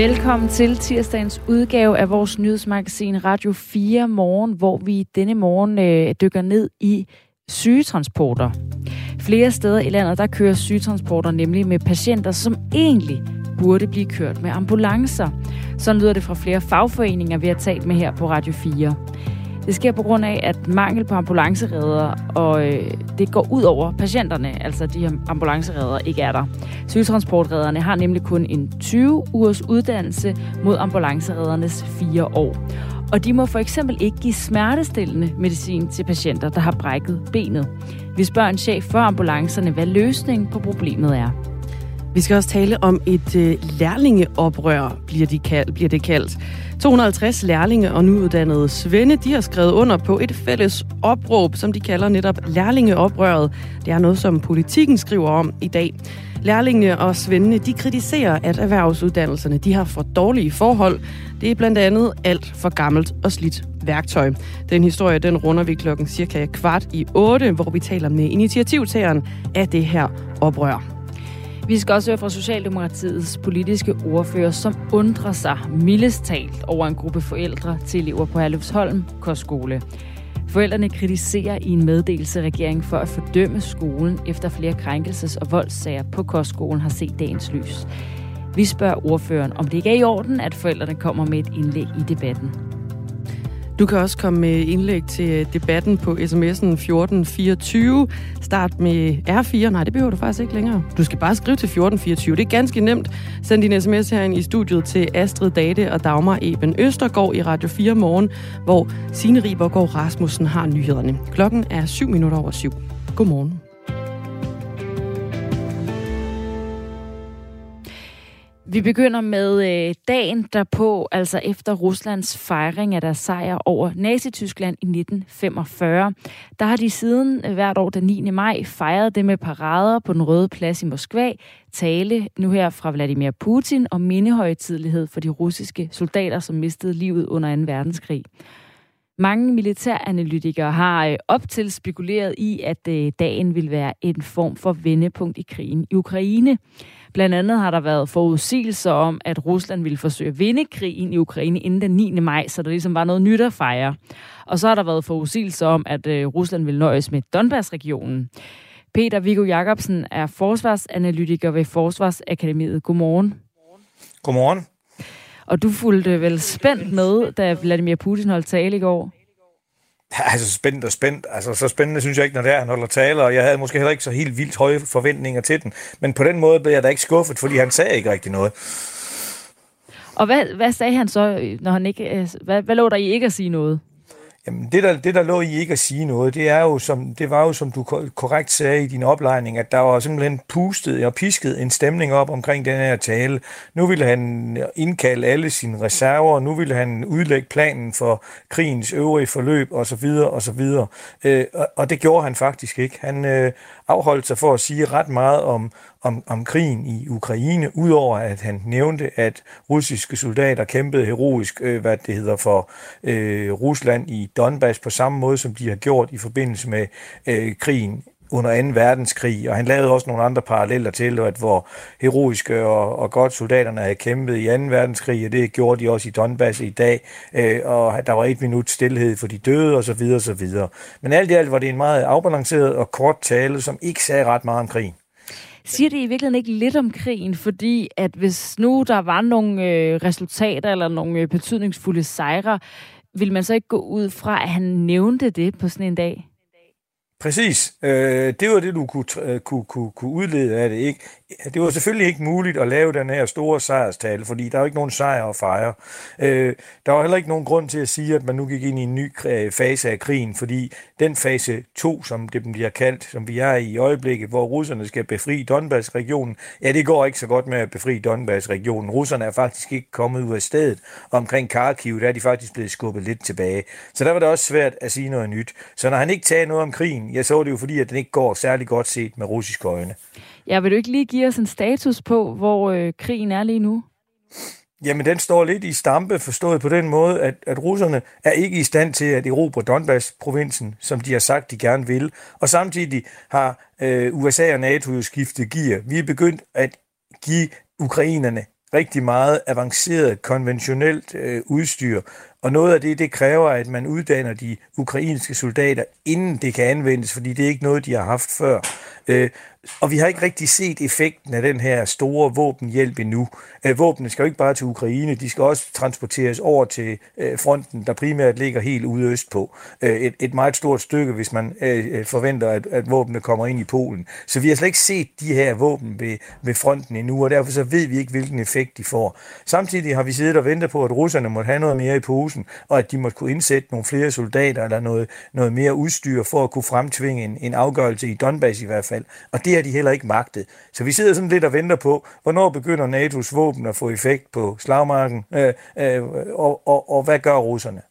Velkommen til tirsdagens udgave af vores nyhedsmagasin Radio 4 Morgen, hvor vi denne morgen øh, dykker ned i sygetransporter. Flere steder i landet, der kører sygetransporter nemlig med patienter, som egentlig burde blive kørt med ambulancer. Så lyder det fra flere fagforeninger, vi har talt med her på Radio 4. Det sker på grund af, at mangel på ambulanceredder, og øh, det går ud over patienterne, altså de her ambulanceredder ikke er der. Sygetransportredderne har nemlig kun en 20 ugers uddannelse mod ambulancereddernes fire år. Og de må for eksempel ikke give smertestillende medicin til patienter, der har brækket benet. Vi spørger en chef for ambulancerne, hvad løsningen på problemet er. Vi skal også tale om et øh, lærlingeoprør, bliver, de kald, bliver det kaldt. 250 lærlinge og nyuddannede svende, de har skrevet under på et fælles opråb, som de kalder netop lærlingeoprøret. Det er noget, som politikken skriver om i dag. Lærlingene og svendene, de kritiserer, at erhvervsuddannelserne de har for dårlige forhold. Det er blandt andet alt for gammelt og slidt værktøj. Den historie, den runder vi klokken cirka kvart i otte, hvor vi taler med initiativtageren af det her oprør. Vi skal også høre fra Socialdemokratiets politiske ordfører, som undrer sig mildest talt over en gruppe forældre til elever på Herlufsholm Kostskole. Forældrene kritiserer i en meddelelse regeringen for at fordømme skolen efter flere krænkelses- og voldssager på kostskolen har set dagens lys. Vi spørger ordføreren, om det ikke er i orden, at forældrene kommer med et indlæg i debatten. Du kan også komme med indlæg til øh, debatten på sms'en 1424. Start med R4. Nej, det behøver du faktisk ikke længere. Du skal bare skrive til 1424. Det er ganske nemt. Send din sms herind i studiet til Astrid Date og Dagmar Eben Østergaard i Radio 4 morgen, hvor Signe Ribergaard Rasmussen har nyhederne. Klokken er 7 minutter over 7. Godmorgen. Vi begynder med øh, dagen derpå, altså efter Ruslands fejring af deres sejr over Nazi-Tyskland i 1945. Der har de siden øh, hvert år den 9. maj fejret det med parader på den røde plads i Moskva, tale nu her fra Vladimir Putin og mindehøjtidlighed for de russiske soldater, som mistede livet under 2. verdenskrig. Mange militæranalytikere har øh, op til spekuleret i, at øh, dagen vil være en form for vendepunkt i krigen i Ukraine. Blandt andet har der været forudsigelser om, at Rusland ville forsøge at vinde krigen i Ukraine inden den 9. maj, så der ligesom var noget nyt at fejre. Og så har der været forudsigelser om, at øh, Rusland vil nøjes med Donbass-regionen. Peter Viggo Jacobsen er forsvarsanalytiker ved Forsvarsakademiet. Godmorgen. Godmorgen. Og du fulgte vel spændt med, da Vladimir Putin holdt tale i går? Ja, altså spændt og spændt. Altså så spændende synes jeg ikke, når det er, han holder taler, og jeg havde måske heller ikke så helt vildt høje forventninger til den. Men på den måde blev jeg da ikke skuffet, fordi han sagde ikke rigtig noget. Og hvad, hvad sagde han så, når han ikke... Øh, hvad, hvad lå der i ikke at sige noget? Jamen, det der, det der lå i ikke at sige noget, det, er jo som, det var jo, som du korrekt sagde i din oplejning, at der var simpelthen pustet og pisket en stemning op omkring den her tale. Nu ville han indkalde alle sine reserver, nu ville han udlægge planen for krigens øvrige forløb osv. osv. Øh, og, og det gjorde han faktisk ikke. Han øh, afholdt sig for at sige ret meget om, om, om krigen i Ukraine, udover at han nævnte, at russiske soldater kæmpede heroisk, øh, hvad det hedder, for øh, Rusland i Donbass på samme måde, som de har gjort i forbindelse med øh, krigen under 2. verdenskrig, og han lavede også nogle andre paralleller til, at hvor heroiske og, og godt soldaterne havde kæmpet i 2. verdenskrig, og det gjorde de også i Donbass i dag, øh, og der var et minut stillhed for de døde, og så videre, og så videre. Men alt i alt var det en meget afbalanceret og kort tale, som ikke sagde ret meget om krigen. Siger det i virkeligheden ikke lidt om krigen, fordi at hvis nu der var nogle øh, resultater eller nogle øh, betydningsfulde sejre, vil man så ikke gå ud fra, at han nævnte det på sådan en dag? Præcis. Øh, det var det, du kunne, øh, kunne, kunne, kunne udlede af det. Ikke? Det var selvfølgelig ikke muligt at lave den her store sejrstale, fordi der er jo ikke nogen sejr at fejre. Øh, der var heller ikke nogen grund til at sige, at man nu gik ind i en ny øh, fase af krigen, fordi den fase 2, som det bliver kaldt, som vi er i i øjeblikket, hvor russerne skal befri Donbass-regionen, ja, det går ikke så godt med at befri Donbass-regionen. Russerne er faktisk ikke kommet ud af stedet. Omkring Kharkiv, der er de faktisk blevet skubbet lidt tilbage. Så der var det også svært at sige noget nyt. Så når han ikke tager noget om krigen, ja, så er det jo fordi, at den ikke går særlig godt set med russiske øjne. Ja, vil du ikke lige give os en status på, hvor øh, krigen er lige nu? Jamen, den står lidt i stampe, forstået på den måde, at, at russerne er ikke i stand til at erobre Donbass-provinsen, som de har sagt, de gerne vil. Og samtidig har øh, USA og NATO jo skiftet gear. Vi er begyndt at give ukrainerne rigtig meget avanceret konventionelt øh, udstyr, og noget af det, det kræver, at man uddanner de ukrainske soldater, inden det kan anvendes, fordi det er ikke noget, de har haft før. Øh, og vi har ikke rigtig set effekten af den her store våbenhjælp endnu. Øh, våbnene skal jo ikke bare til Ukraine, de skal også transporteres over til øh, fronten, der primært ligger helt ude øst på. Øh, et, et meget stort stykke, hvis man øh, øh forventer, at, at våbnene kommer ind i Polen. Så vi har slet ikke set de her våben ved, ved fronten endnu, og derfor så ved vi ikke, hvilken effekt de får. Samtidig har vi siddet og ventet på, at russerne måtte have noget mere i posen, og at de måtte kunne indsætte nogle flere soldater eller noget, noget mere udstyr for at kunne fremtvinge en, en afgørelse i Donbass i hvert fald. Og det har de heller ikke magtet. Så vi sidder sådan lidt og venter på, hvornår begynder NATO's våben at få effekt på slagmarken, øh, øh, og, og, og hvad gør russerne?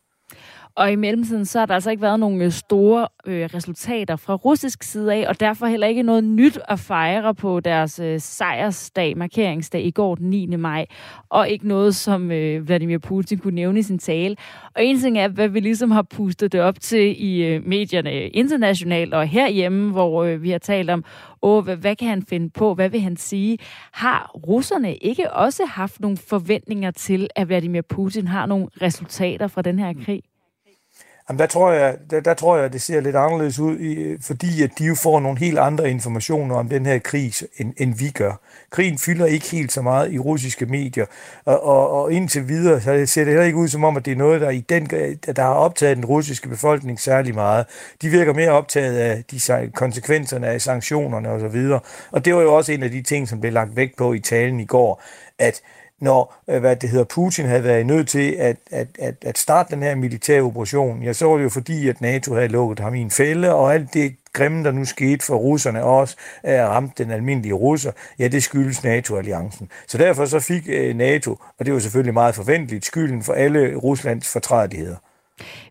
Og i mellemtiden, så har der altså ikke været nogle øh, store øh, resultater fra russisk side af, og derfor heller ikke noget nyt at fejre på deres øh, sejrsdag, markeringsdag i går den 9. maj, og ikke noget, som øh, Vladimir Putin kunne nævne i sin tale. Og en ting er, hvad vi ligesom har pustet det op til i øh, medierne internationalt og herhjemme, hvor øh, vi har talt om, åh, hvad, hvad kan han finde på, hvad vil han sige? Har russerne ikke også haft nogle forventninger til, at Vladimir Putin har nogle resultater fra den her krig? Jamen, der tror jeg, der, der tror jeg, det ser lidt anderledes ud, i, fordi at de jo får nogle helt andre informationer om den her krig, end, end vi gør. Krigen fylder ikke helt så meget i russiske medier, og, og, og indtil videre så ser det heller ikke ud som om, at det er noget, der, i den, der har optaget den russiske befolkning særlig meget. De virker mere optaget af de konsekvenserne af sanktionerne osv., og, og det var jo også en af de ting, som blev lagt vægt på i talen i går, at når øh, hvad det hedder, Putin havde været nødt til at, at, at, at starte den her militære operation, ja, så var det jo fordi, at NATO havde lukket ham i en fælde, og alt det grimme, der nu skete for russerne også, er ramt den almindelige russer, ja, det skyldes NATO-alliancen. Så derfor så fik øh, NATO, og det var selvfølgelig meget forventeligt, skylden for alle Ruslands fortrædeligheder.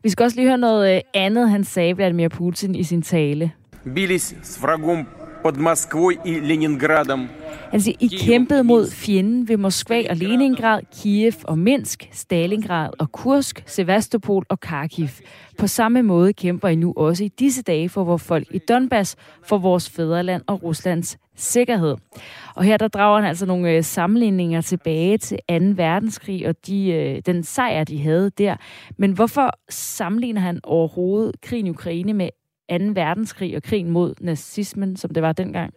Vi skal også lige høre noget øh, andet, han sagde, Vladimir Putin, i sin tale. Бились с врагом Altså, I kæmpede mod fjenden ved Moskva og Leningrad, Kiev og Minsk, Stalingrad og Kursk, Sevastopol og Kharkiv. På samme måde kæmper I nu også i disse dage for vores folk i Donbass, for vores fædreland og Ruslands sikkerhed. Og her der drager han altså nogle øh, sammenligninger tilbage til 2. verdenskrig og de, øh, den sejr, de havde der. Men hvorfor sammenligner han overhovedet krigen i Ukraine med 2. verdenskrig og krigen mod nazismen, som det var dengang?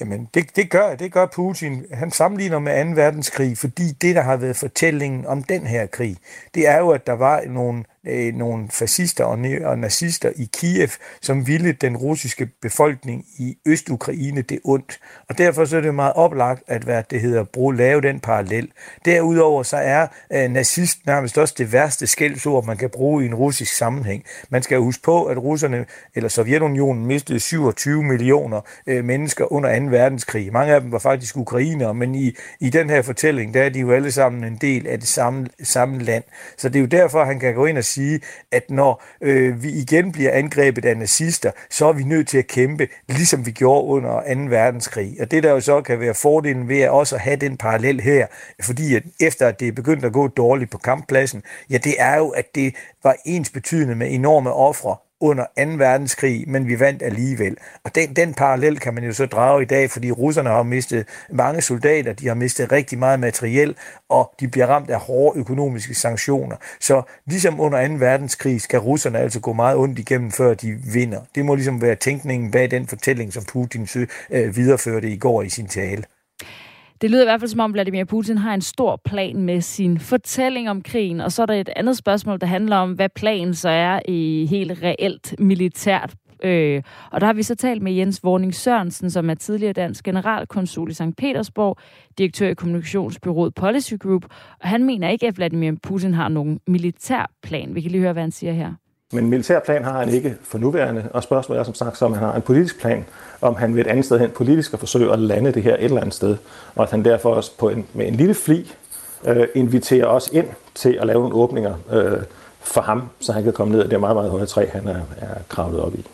Jamen, det, det, gør, det gør Putin. Han sammenligner med 2. verdenskrig, fordi det, der har været fortællingen om den her krig, det er jo, at der var nogle øh, nogle fascister og, og nazister i Kiev, som ville den russiske befolkning i Øst-Ukraine det ondt. Og derfor så er det meget oplagt, at hvad det hedder, bruge, lave den parallel. Derudover så er øh, nazist nærmest også det værste skældsord, man kan bruge i en russisk sammenhæng. Man skal huske på, at russerne, eller Sovjetunionen, mistede 27 millioner øh, mennesker under 2 verdenskrig. Mange af dem var faktisk ukrainere, men i, i den her fortælling, der er de jo alle sammen en del af det samme, samme land. Så det er jo derfor, han kan gå ind og sige, at når øh, vi igen bliver angrebet af nazister, så er vi nødt til at kæmpe, ligesom vi gjorde under 2. verdenskrig. Og det der jo så kan være fordelen ved at også have den parallel her, fordi at efter at det er begyndt at gå dårligt på kamppladsen, ja det er jo, at det var ens betydende med enorme ofre under 2. verdenskrig, men vi vandt alligevel. Og den, den parallel kan man jo så drage i dag, fordi russerne har mistet mange soldater, de har mistet rigtig meget materiel, og de bliver ramt af hårde økonomiske sanktioner. Så ligesom under 2. verdenskrig skal russerne altså gå meget ondt igennem, før de vinder. Det må ligesom være tænkningen bag den fortælling, som Putin øh, videreførte i går i sin tale. Det lyder i hvert fald som om Vladimir Putin har en stor plan med sin fortælling om krigen, og så er der et andet spørgsmål, der handler om, hvad planen så er i helt reelt militært Øh, og der har vi så talt med Jens Vorning Sørensen, som er tidligere dansk generalkonsul i St. Petersborg, direktør i kommunikationsbyrået Policy Group, og han mener ikke, at Vladimir Putin har nogen militær plan. Vi kan lige høre, hvad han siger her. Men en militær plan har han ikke for nuværende, og spørgsmålet er som sagt, om han har en politisk plan, om han vil et andet sted hen politisk og forsøge at lande det her et eller andet sted, og at han derfor også på en, med en lille fli øh, inviterer os ind til at lave nogle åbninger øh, for ham, så han kan komme ned af det meget, meget høje træ, han er, er kravlet op i.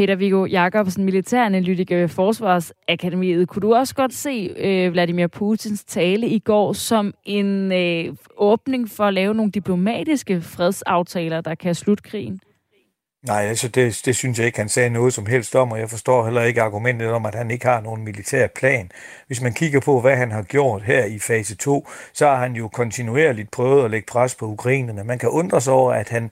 Peter Viggo Jacobsen, militæranalytiker ved Forsvarsakademiet. Kunne du også godt se øh, Vladimir Putins tale i går som en øh, åbning for at lave nogle diplomatiske fredsaftaler, der kan slutte krigen? Nej, altså det, det synes jeg ikke, han sagde noget som helst om, og jeg forstår heller ikke argumentet om, at han ikke har nogen militær plan. Hvis man kigger på, hvad han har gjort her i fase 2, så har han jo kontinuerligt prøvet at lægge pres på ukrainerne. Man kan undre sig over, at han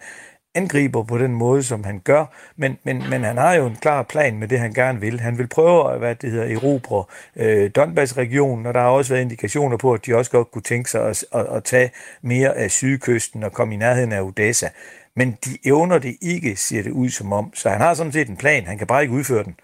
angriber på den måde, som han gør, men, men, men han har jo en klar plan med det, han gerne vil. Han vil prøve at, hvad det hedder, erobre øh, Donbass-regionen, og der har også været indikationer på, at de også godt kunne tænke sig at, at, at tage mere af sydkysten og komme i nærheden af Odessa. Men de evner det ikke, ser det ud som om. Så han har sådan set en plan, han kan bare ikke udføre den.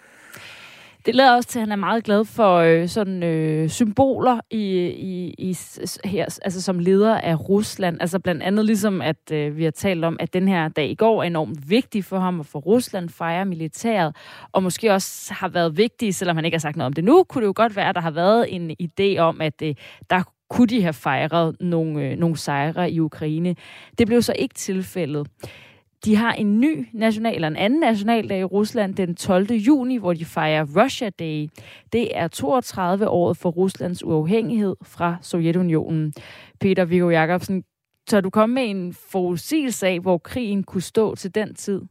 Det lader også til, at han er meget glad for øh, sådan øh, symboler i, i, i her, altså som leder af Rusland. Altså blandt andet ligesom, at øh, vi har talt om, at den her dag i går er enormt vigtig for ham og for Rusland fejre militæret, og måske også har været vigtig, selvom han ikke har sagt noget om det nu, kunne det jo godt være, at der har været en idé om, at øh, der kunne de have fejret nogle, øh, nogle sejre i Ukraine. Det blev så ikke tilfældet. De har en ny national, eller en anden nationaldag i Rusland den 12. juni, hvor de fejrer Russia Day. Det er 32 året for Ruslands uafhængighed fra Sovjetunionen. Peter Viggo Jacobsen, så du komme med en fossil sag, hvor krigen kunne stå til den tid?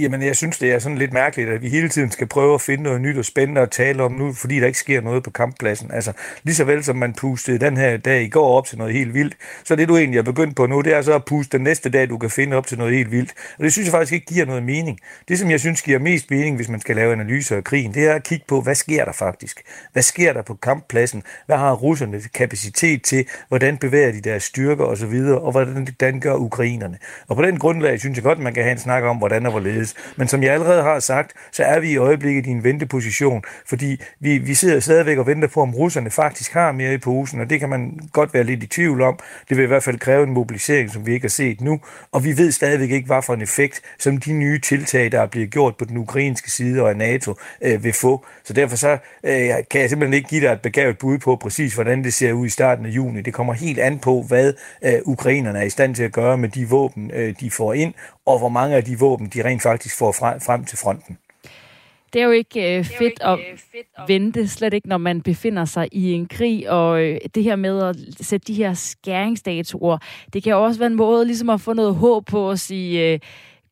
Jamen, jeg synes, det er sådan lidt mærkeligt, at vi hele tiden skal prøve at finde noget nyt og spændende at tale om nu, fordi der ikke sker noget på kamppladsen. Altså, lige så vel som man pustede den her dag i går op til noget helt vildt, så det du egentlig er begyndt på nu, det er så at puste den næste dag, du kan finde op til noget helt vildt. Og det synes jeg faktisk ikke giver noget mening. Det, som jeg synes giver mest mening, hvis man skal lave analyser af krigen, det er at kigge på, hvad sker der faktisk? Hvad sker der på kamppladsen? Hvad har russerne kapacitet til? Hvordan bevæger de deres styrker osv.? Og og hvordan gør ukrainerne? Og på den grundlag synes jeg godt, man kan have en snak om, hvordan og hvorledes anderledes. Men som jeg allerede har sagt, så er vi i øjeblikket i en venteposition, fordi vi, vi sidder stadigvæk og venter på, om russerne faktisk har mere i posen, og det kan man godt være lidt i tvivl om. Det vil i hvert fald kræve en mobilisering, som vi ikke har set nu, og vi ved stadigvæk ikke, hvad for en effekt, som de nye tiltag, der bliver gjort på den ukrainske side og af NATO, øh, vil få. Så derfor så øh, kan jeg simpelthen ikke give dig et begavet bud på præcis, hvordan det ser ud i starten af juni. Det kommer helt an på, hvad øh, ukrainerne er i stand til at gøre med de våben, øh, de får ind, og hvor mange af de våben, de rent faktisk får frem, frem til fronten. Det er jo ikke øh, fedt, at vente, slet ikke når man befinder sig i en krig, og øh, det her med at sætte de her skæringsdatoer, det kan jo også være en måde ligesom at få noget håb på at sige, øh,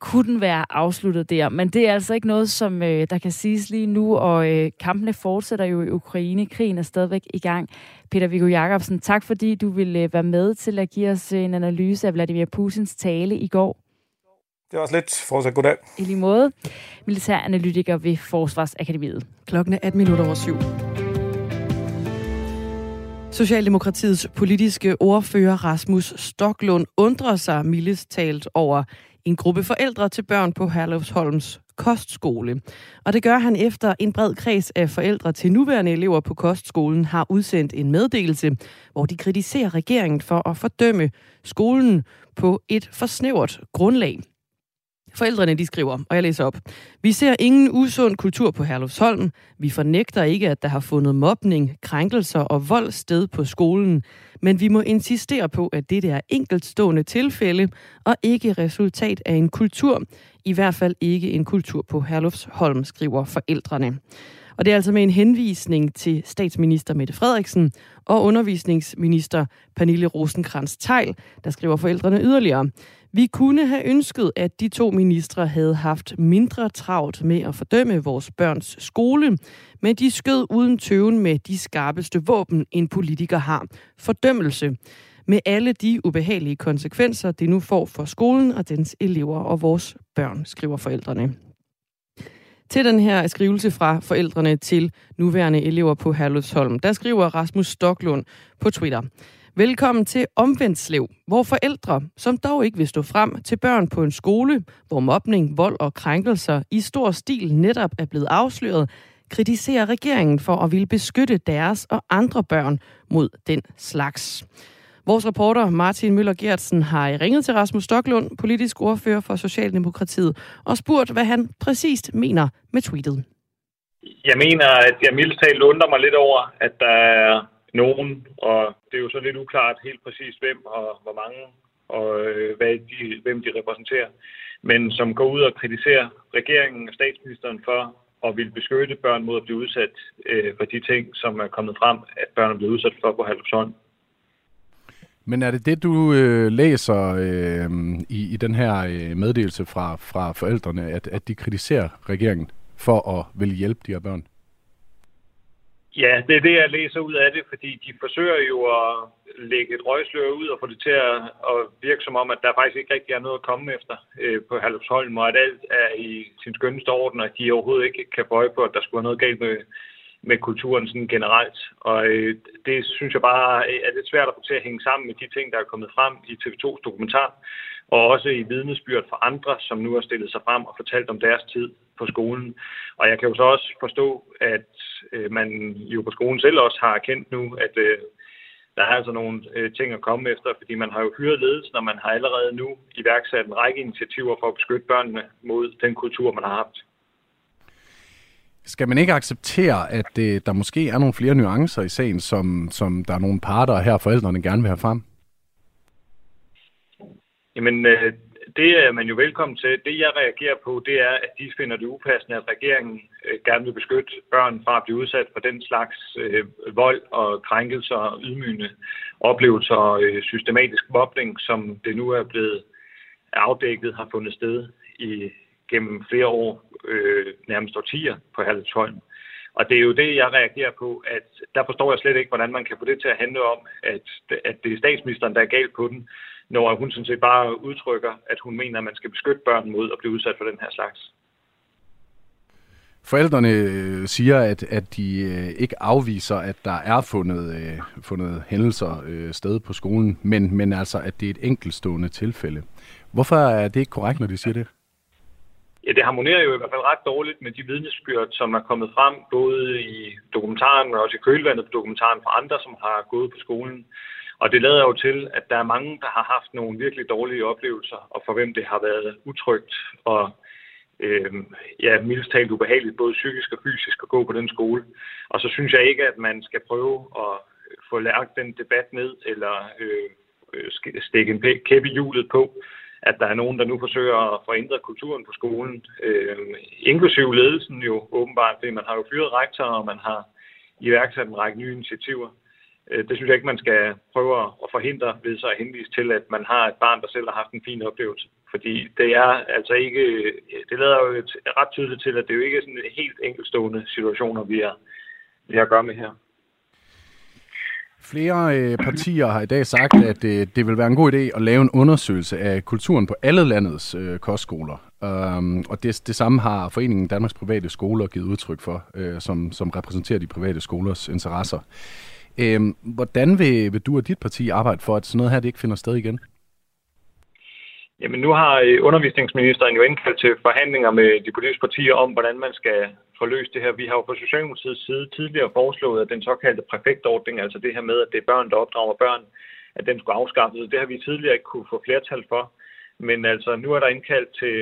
kunne den være afsluttet der? Men det er altså ikke noget, som øh, der kan siges lige nu, og øh, kampene fortsætter jo i Ukraine. Krigen er stadigvæk i gang. Peter Viggo Jacobsen, tak fordi du ville øh, være med til at give os en analyse af Vladimir Putins tale i går. Det var også lidt. Fortsat goddag. I lige måde. Militæranalytiker ved Forsvarsakademiet. Klokken er 18 minutter over syv. Socialdemokratiets politiske ordfører Rasmus Stoklund undrer sig mildest talt over en gruppe forældre til børn på Herlufsholms kostskole. Og det gør han efter en bred kreds af forældre til nuværende elever på kostskolen har udsendt en meddelelse, hvor de kritiserer regeringen for at fordømme skolen på et for snævert grundlag. Forældrene de skriver, og jeg læser op. Vi ser ingen usund kultur på Herlufsholm. Vi fornægter ikke, at der har fundet mobning, krænkelser og vold sted på skolen. Men vi må insistere på, at det er enkeltstående tilfælde og ikke resultat af en kultur. I hvert fald ikke en kultur på Herlufsholm, skriver forældrene. Og det er altså med en henvisning til statsminister Mette Frederiksen og undervisningsminister Pernille rosenkrantz teil der skriver forældrene yderligere. Vi kunne have ønsket, at de to ministre havde haft mindre travlt med at fordømme vores børns skole, men de skød uden tøven med de skarpeste våben, en politiker har. Fordømmelse med alle de ubehagelige konsekvenser, det nu får for skolen og dens elever og vores børn, skriver forældrene. Til den her skrivelse fra forældrene til nuværende elever på Herlufsholm, der skriver Rasmus Stoklund på Twitter. Velkommen til Omvendslev, hvor forældre, som dog ikke vil stå frem til børn på en skole, hvor mobning, vold og krænkelser i stor stil netop er blevet afsløret, kritiserer regeringen for at ville beskytte deres og andre børn mod den slags. Vores reporter Martin Møller Gertsen har ringet til Rasmus Stoklund, politisk ordfører for Socialdemokratiet, og spurgt, hvad han præcist mener med tweetet. Jeg mener, at jeg mildt talt undrer mig lidt over, at der er nogen, og det er jo så lidt uklart helt præcis hvem og hvor mange, og øh, hvad de, hvem de repræsenterer, men som går ud og kritiserer regeringen og statsministeren for at ville beskytte børn mod at blive udsat øh, for de ting, som er kommet frem, at børn er blevet udsat for på Halvsund. Men er det det, du øh, læser øh, i, i den her øh, meddelelse fra, fra forældrene, at, at de kritiserer regeringen for at ville hjælpe de her børn? Ja, det er det, jeg læser ud af det, fordi de forsøger jo at lægge et røgslør ud og få det til at, at virke som om, at der faktisk ikke rigtig er noget at komme efter øh, på Herlufsholm, og at alt er i sin skønneste orden, og at de overhovedet ikke kan bøje på, at der skulle være noget galt med, med kulturen sådan generelt. Og øh, det synes jeg bare er lidt svært at få til at hænge sammen med de ting, der er kommet frem i TV2's dokumentar, og også i vidnesbyrd fra andre, som nu har stillet sig frem og fortalt om deres tid på skolen. Og jeg kan jo så også forstå, at øh, man jo på skolen selv også har erkendt nu, at øh, der er altså nogle øh, ting at komme efter, fordi man har jo hyret ledelsen, og man har allerede nu iværksat en række initiativer for at beskytte børnene mod den kultur, man har haft. Skal man ikke acceptere, at øh, der måske er nogle flere nuancer i sagen, som, som der er nogle parter her, forældrene gerne vil have frem? Jamen, øh, det er man jo velkommen til. Det, jeg reagerer på, det er, at de finder det upassende, at regeringen øh, gerne vil beskytte børn fra at blive udsat for den slags øh, vold og krænkelser og ydmygende oplevelser og øh, systematisk mobning, som det nu er blevet afdækket, har fundet sted i gennem flere år, øh, nærmest årtier på Herlevsholm. Og det er jo det, jeg reagerer på, at der forstår jeg slet ikke, hvordan man kan få det til at handle om, at, at det er statsministeren, der er galt på den, når hun sådan set bare udtrykker, at hun mener, at man skal beskytte børn mod at blive udsat for den her slags. Forældrene øh, siger, at, at de øh, ikke afviser, at der er fundet, øh, fundet hændelser øh, sted på skolen, men, men altså, at det er et enkeltstående tilfælde. Hvorfor er det ikke korrekt, når de siger det? Ja, det harmonerer jo i hvert fald ret dårligt med de vidnesbyrd, som er kommet frem, både i dokumentaren, men også i kølvandet på dokumentaren fra andre, som har gået på skolen. Og det lader jo til, at der er mange, der har haft nogle virkelig dårlige oplevelser, og for hvem det har været utrygt og øh, ja, mildest talt ubehageligt, både psykisk og fysisk, at gå på den skole. Og så synes jeg ikke, at man skal prøve at få lagt den debat ned, eller øh, øh stikke en kæppe i hjulet på, at der er nogen, der nu forsøger at forændre kulturen på skolen, øh, inklusiv ledelsen jo åbenbart, fordi man har jo fyret rektor, og man har iværksat en række nye initiativer. Øh, det synes jeg ikke, man skal prøve at forhindre ved så at henvise til, at man har et barn, der selv har haft en fin oplevelse. Fordi det er altså ikke, det lader jo ret tydeligt til, at det jo ikke er sådan helt enkeltstående situationer, vi har, vi har at gøre med her. Flere øh, partier har i dag sagt, at øh, det vil være en god idé at lave en undersøgelse af kulturen på alle landets øh, kostskoler. Um, og det, det samme har Foreningen Danmarks Private Skoler givet udtryk for, øh, som, som repræsenterer de private skolers interesser. Øhm, hvordan vil, vil du og dit parti arbejde for, at sådan noget her det ikke finder sted igen? Jamen nu har øh, undervisningsministeren jo indkaldt til forhandlinger med de politiske partier om, hvordan man skal få løst det her. Vi har jo fra Socialdemokratiets side tidligere foreslået, at den såkaldte præfektordning, altså det her med, at det er børn, der opdrager børn, at den skulle afskaffes. Det har vi tidligere ikke kunne få flertal for. Men altså, nu er der indkaldt til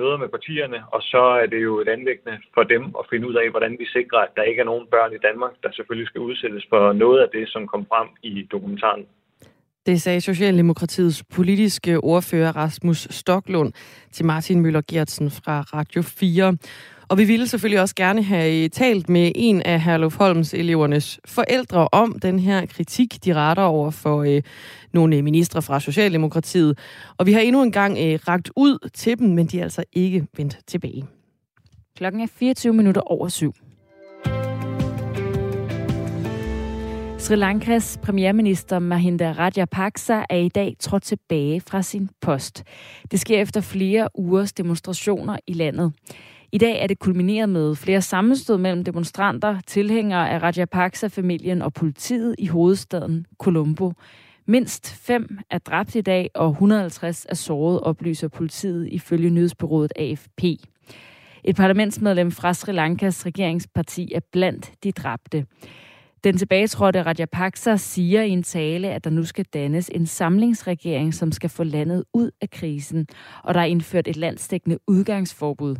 møder med partierne, og så er det jo et anlæggende for dem at finde ud af, hvordan vi sikrer, at der ikke er nogen børn i Danmark, der selvfølgelig skal udsættes for noget af det, som kom frem i dokumentaren. Det sagde Socialdemokratiets politiske ordfører Rasmus Stoklund til Martin Møller Gertsen fra Radio 4. Og vi ville selvfølgelig også gerne have øh, talt med en af Herluf Holms elevernes forældre om den her kritik, de retter over for øh, nogle øh, ministre fra Socialdemokratiet. Og vi har endnu en gang øh, ragt ud til dem, men de er altså ikke vendt tilbage. Klokken er 24 minutter over syv. Sri Lankas premierminister Mahinda Rajapaksa er i dag trådt tilbage fra sin post. Det sker efter flere ugers demonstrationer i landet. I dag er det kulmineret med flere sammenstød mellem demonstranter, tilhængere af Rajapaksa-familien og politiet i hovedstaden Colombo. Mindst fem er dræbt i dag, og 150 er såret, oplyser politiet ifølge nyhedsbyrået AFP. Et parlamentsmedlem fra Sri Lankas regeringsparti er blandt de dræbte. Den tilbagetrådte Rajapaksa siger i en tale, at der nu skal dannes en samlingsregering, som skal få landet ud af krisen, og der er indført et landsdækkende udgangsforbud.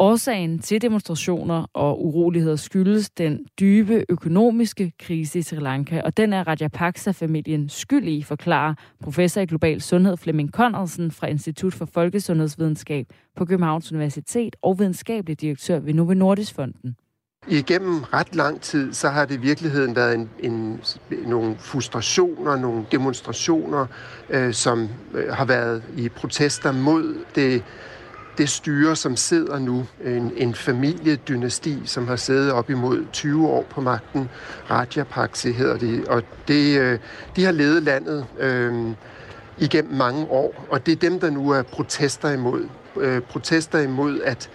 Årsagen til demonstrationer og uroligheder skyldes den dybe økonomiske krise i Sri Lanka, og den er Rajapaksa-familien skyld i, forklarer professor i global sundhed Flemming Conradsen fra Institut for Folkesundhedsvidenskab på Københavns Universitet og videnskabelig direktør ved Novo Nordisk Fonden. Igennem ret lang tid, så har det i virkeligheden været en, en, nogle frustrationer, nogle demonstrationer, øh, som øh, har været i protester mod det, det styre, som sidder nu. En, en familiedynasti, som har siddet op imod 20 år på magten. Rajapakse hedder de, Og det, øh, de har ledet landet øh, igennem mange år, og det er dem, der nu er protester imod. Øh, protester imod, at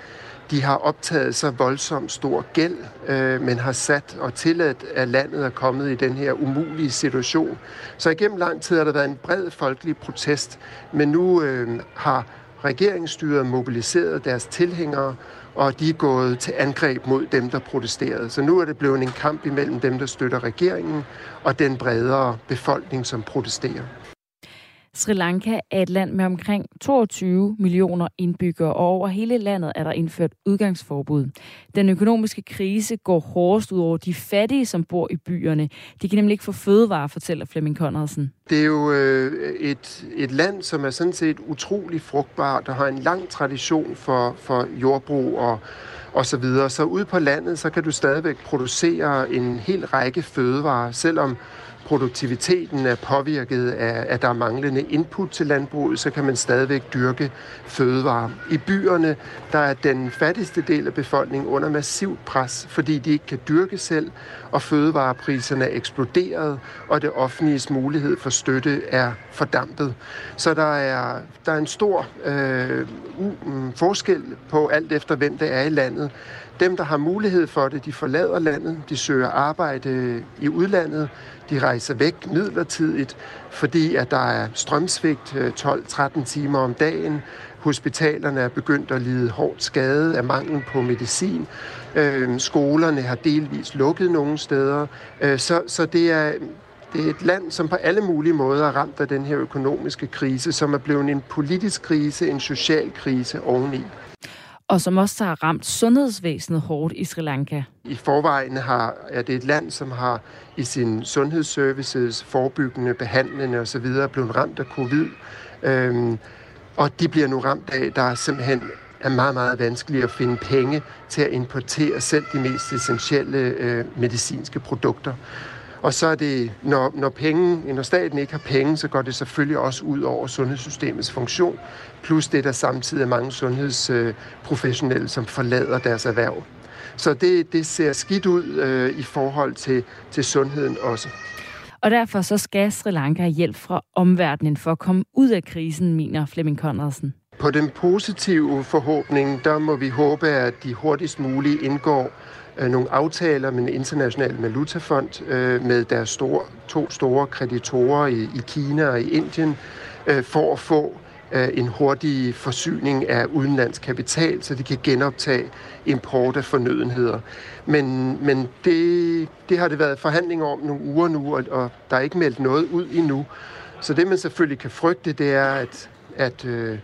de har optaget så voldsomt stor gæld, øh, men har sat og tilladt, at landet er kommet i den her umulige situation. Så igennem lang tid har der været en bred folkelig protest, men nu øh, har regeringsstyret mobiliseret deres tilhængere, og de er gået til angreb mod dem, der protesterede. Så nu er det blevet en kamp imellem dem, der støtter regeringen, og den bredere befolkning, som protesterer. Sri Lanka er et land med omkring 22 millioner indbyggere, og over hele landet er der indført udgangsforbud. Den økonomiske krise går hårdest ud over de fattige, som bor i byerne. De kan nemlig ikke få fødevarer, fortæller Flemming Conradsen. Det er jo øh, et, et land, som er sådan set utrolig frugtbart og har en lang tradition for, for jordbrug og og så videre. Så ude på landet, så kan du stadigvæk producere en hel række fødevarer, selvom produktiviteten er påvirket af, at der er manglende input til landbruget, så kan man stadigvæk dyrke fødevarer. I byerne, der er den fattigste del af befolkningen under massivt pres, fordi de ikke kan dyrke selv, og fødevarepriserne er eksploderet, og det offentliges mulighed for støtte er fordampet. Så der er, der er en stor øh, mm, forskel på alt efter, hvem det er i landet. Dem, der har mulighed for det, de forlader landet, de søger arbejde i udlandet, de rejser væk midlertidigt, fordi at der er strømsvigt øh, 12-13 timer om dagen. Hospitalerne er begyndt at lide hårdt skade af mangel på medicin. Øh, skolerne har delvis lukket nogle steder. Øh, så, så det er, det er et land, som på alle mulige måder er ramt af den her økonomiske krise, som er blevet en politisk krise, en social krise oveni og som også har ramt sundhedsvæsenet hårdt i Sri Lanka. I forvejen har, er det et land, som har i sin sundhedsservices, forebyggende, behandlende osv. blevet ramt af covid. Øhm, og de bliver nu ramt af, der er simpelthen er meget, meget vanskeligt at finde penge til at importere selv de mest essentielle øh, medicinske produkter. Og så er det, når, når, penge, når staten ikke har penge, så går det selvfølgelig også ud over sundhedssystemets funktion, plus det, der samtidig er mange sundhedsprofessionelle, som forlader deres erhverv. Så det, det ser skidt ud øh, i forhold til, til sundheden også. Og derfor så skal Sri Lanka have hjælp fra omverdenen for at komme ud af krisen, mener Flemming Conradsen. På den positive forhåbning, der må vi håbe, at de hurtigst muligt indgår øh, nogle aftaler med en international valutafond øh, med deres store, to store kreditorer i, i Kina og i Indien, øh, for at få øh, en hurtig forsyning af udenlandsk kapital, så de kan genoptage import af fornødenheder. Men, men det, det har det været forhandlinger om nogle uger nu, og, og der er ikke meldt noget ud endnu. Så det man selvfølgelig kan frygte, det er, at, at øh,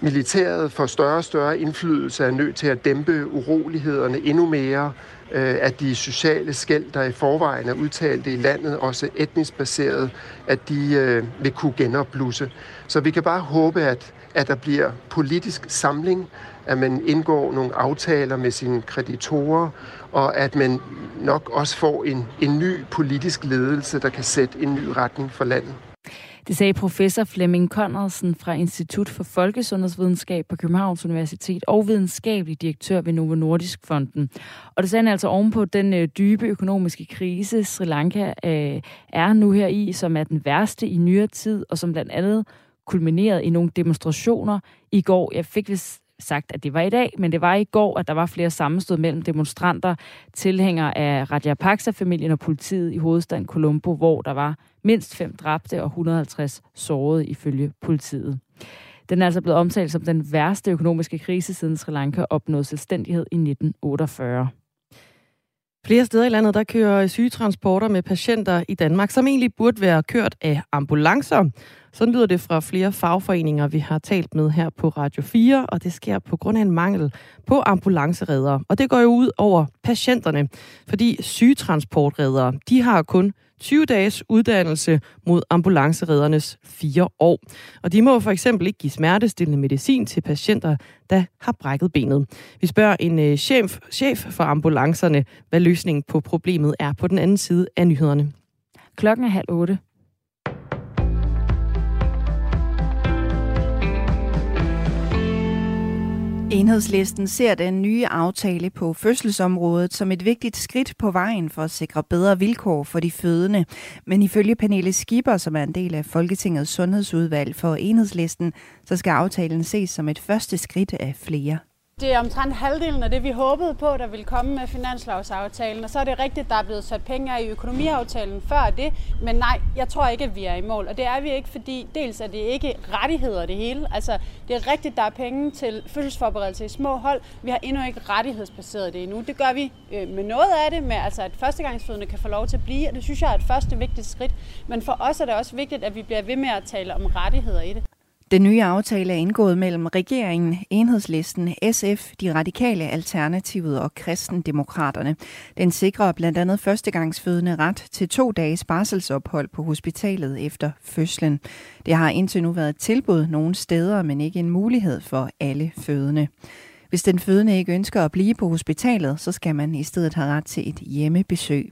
militæret får større og større indflydelse, er nødt til at dæmpe urolighederne endnu mere, øh, at de sociale skæld, der i forvejen er udtalt i landet, også etnisk baseret, at de øh, vil kunne genopblusse. Så vi kan bare håbe, at, at der bliver politisk samling, at man indgår nogle aftaler med sine kreditorer, og at man nok også får en, en ny politisk ledelse, der kan sætte en ny retning for landet. Det sagde professor Flemming Conradsen fra Institut for Folkesundhedsvidenskab på Københavns Universitet og videnskabelig direktør ved Novo Nordisk Fonden. Og det sagde han altså ovenpå den øh, dybe økonomiske krise, Sri Lanka øh, er nu her i, som er den værste i nyere tid, og som blandt andet kulminerede i nogle demonstrationer i går. Jeg fik vist sagt, at det var i dag, men det var i går, at der var flere sammenstød mellem demonstranter, tilhængere af Rajapaksa-familien og politiet i hovedstaden Colombo, hvor der var mindst fem dræbte og 150 sårede ifølge politiet. Den er altså blevet omtalt som den værste økonomiske krise siden Sri Lanka opnåede selvstændighed i 1948. Flere steder i landet, der kører sygetransporter med patienter i Danmark, som egentlig burde være kørt af ambulancer. Sådan lyder det fra flere fagforeninger, vi har talt med her på Radio 4, og det sker på grund af en mangel på ambulanceredere. Og det går jo ud over patienterne, fordi sygetransportredere, de har kun 20 dages uddannelse mod ambulanceredernes fire år. Og de må for eksempel ikke give smertestillende medicin til patienter, der har brækket benet. Vi spørger en øh, chef, chef for ambulancerne, hvad løsningen på problemet er på den anden side af nyhederne. Klokken er halv otte. Mm. Enhedslisten ser den nye aftale på fødselsområdet som et vigtigt skridt på vejen for at sikre bedre vilkår for de fødende. Men ifølge Pernille Skipper, som er en del af Folketingets sundhedsudvalg for Enhedslisten, så skal aftalen ses som et første skridt af flere. Det er omtrent halvdelen af det, vi håbede på, der ville komme med finanslovsaftalen. Og så er det rigtigt, der er blevet sat penge af i økonomiaftalen før det. Men nej, jeg tror ikke, at vi er i mål. Og det er vi ikke, fordi dels er det ikke rettigheder det hele. Altså, det er rigtigt, der er penge til fødselsforberedelse i små hold. Vi har endnu ikke rettighedsbaseret det endnu. Det gør vi øh, med noget af det, med altså, at førstegangsfødende kan få lov til at blive. Og det synes jeg er et første vigtigt skridt. Men for os er det også vigtigt, at vi bliver ved med at tale om rettigheder i det. Den nye aftale er indgået mellem regeringen, Enhedslisten, SF, De Radikale, Alternativet og Kristendemokraterne. Den sikrer blandt andet førstegangsfødende ret til to dages barselsophold på hospitalet efter fødslen. Det har indtil nu været tilbud nogle steder, men ikke en mulighed for alle fødende. Hvis den fødende ikke ønsker at blive på hospitalet, så skal man i stedet have ret til et hjemmebesøg.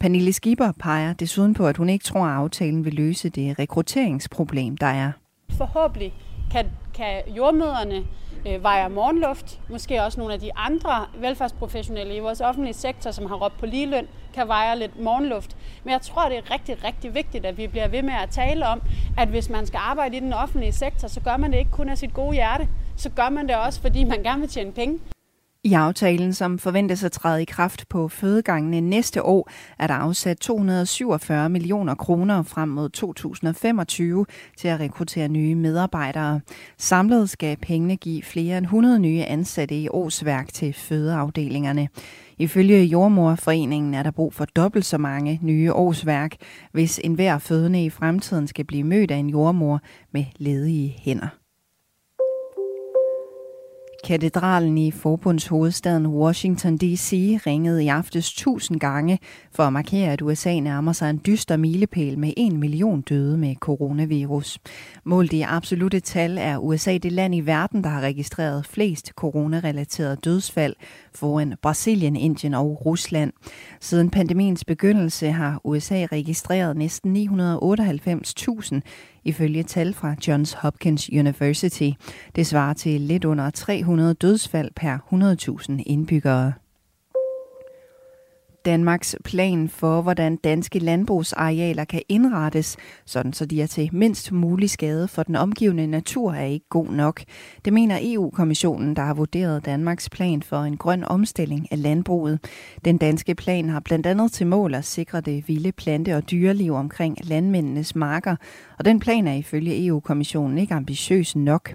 Pernille Skipper peger desuden på, at hun ikke tror, at aftalen vil løse det rekrutteringsproblem, der er forhåbentlig kan, kan jordmøderne øh, veje morgenluft. Måske også nogle af de andre velfærdsprofessionelle i vores offentlige sektor, som har råbt på ligeløn, kan veje lidt morgenluft. Men jeg tror, det er rigtig, rigtig vigtigt, at vi bliver ved med at tale om, at hvis man skal arbejde i den offentlige sektor, så gør man det ikke kun af sit gode hjerte. Så gør man det også, fordi man gerne vil tjene penge. I aftalen, som forventes at træde i kraft på fødegangene næste år, er der afsat 247 millioner kroner frem mod 2025 til at rekruttere nye medarbejdere. Samlet skal pengene give flere end 100 nye ansatte i årsværk til fødeafdelingerne. Ifølge Jordmorforeningen er der brug for dobbelt så mange nye årsværk, hvis enhver fødende i fremtiden skal blive mødt af en jordmor med ledige hænder. Katedralen i forbundshovedstaden Washington D.C. ringede i aftes tusind gange for at markere, at USA nærmer sig en dyster milepæl med en million døde med coronavirus. Målt i absolute tal er USA det land i verden, der har registreret flest coronarelaterede dødsfald foran Brasilien, Indien og Rusland. Siden pandemiens begyndelse har USA registreret næsten 998.000 ifølge tal fra Johns Hopkins University. Det svarer til lidt under 300 dødsfald per 100.000 indbyggere. Danmarks plan for, hvordan danske landbrugsarealer kan indrettes, sådan så de er til mindst mulig skade for den omgivende natur, er ikke god nok. Det mener EU-kommissionen, der har vurderet Danmarks plan for en grøn omstilling af landbruget. Den danske plan har blandt andet til mål at sikre det vilde plante- og dyreliv omkring landmændenes marker, og den plan er ifølge EU-kommissionen ikke ambitiøs nok.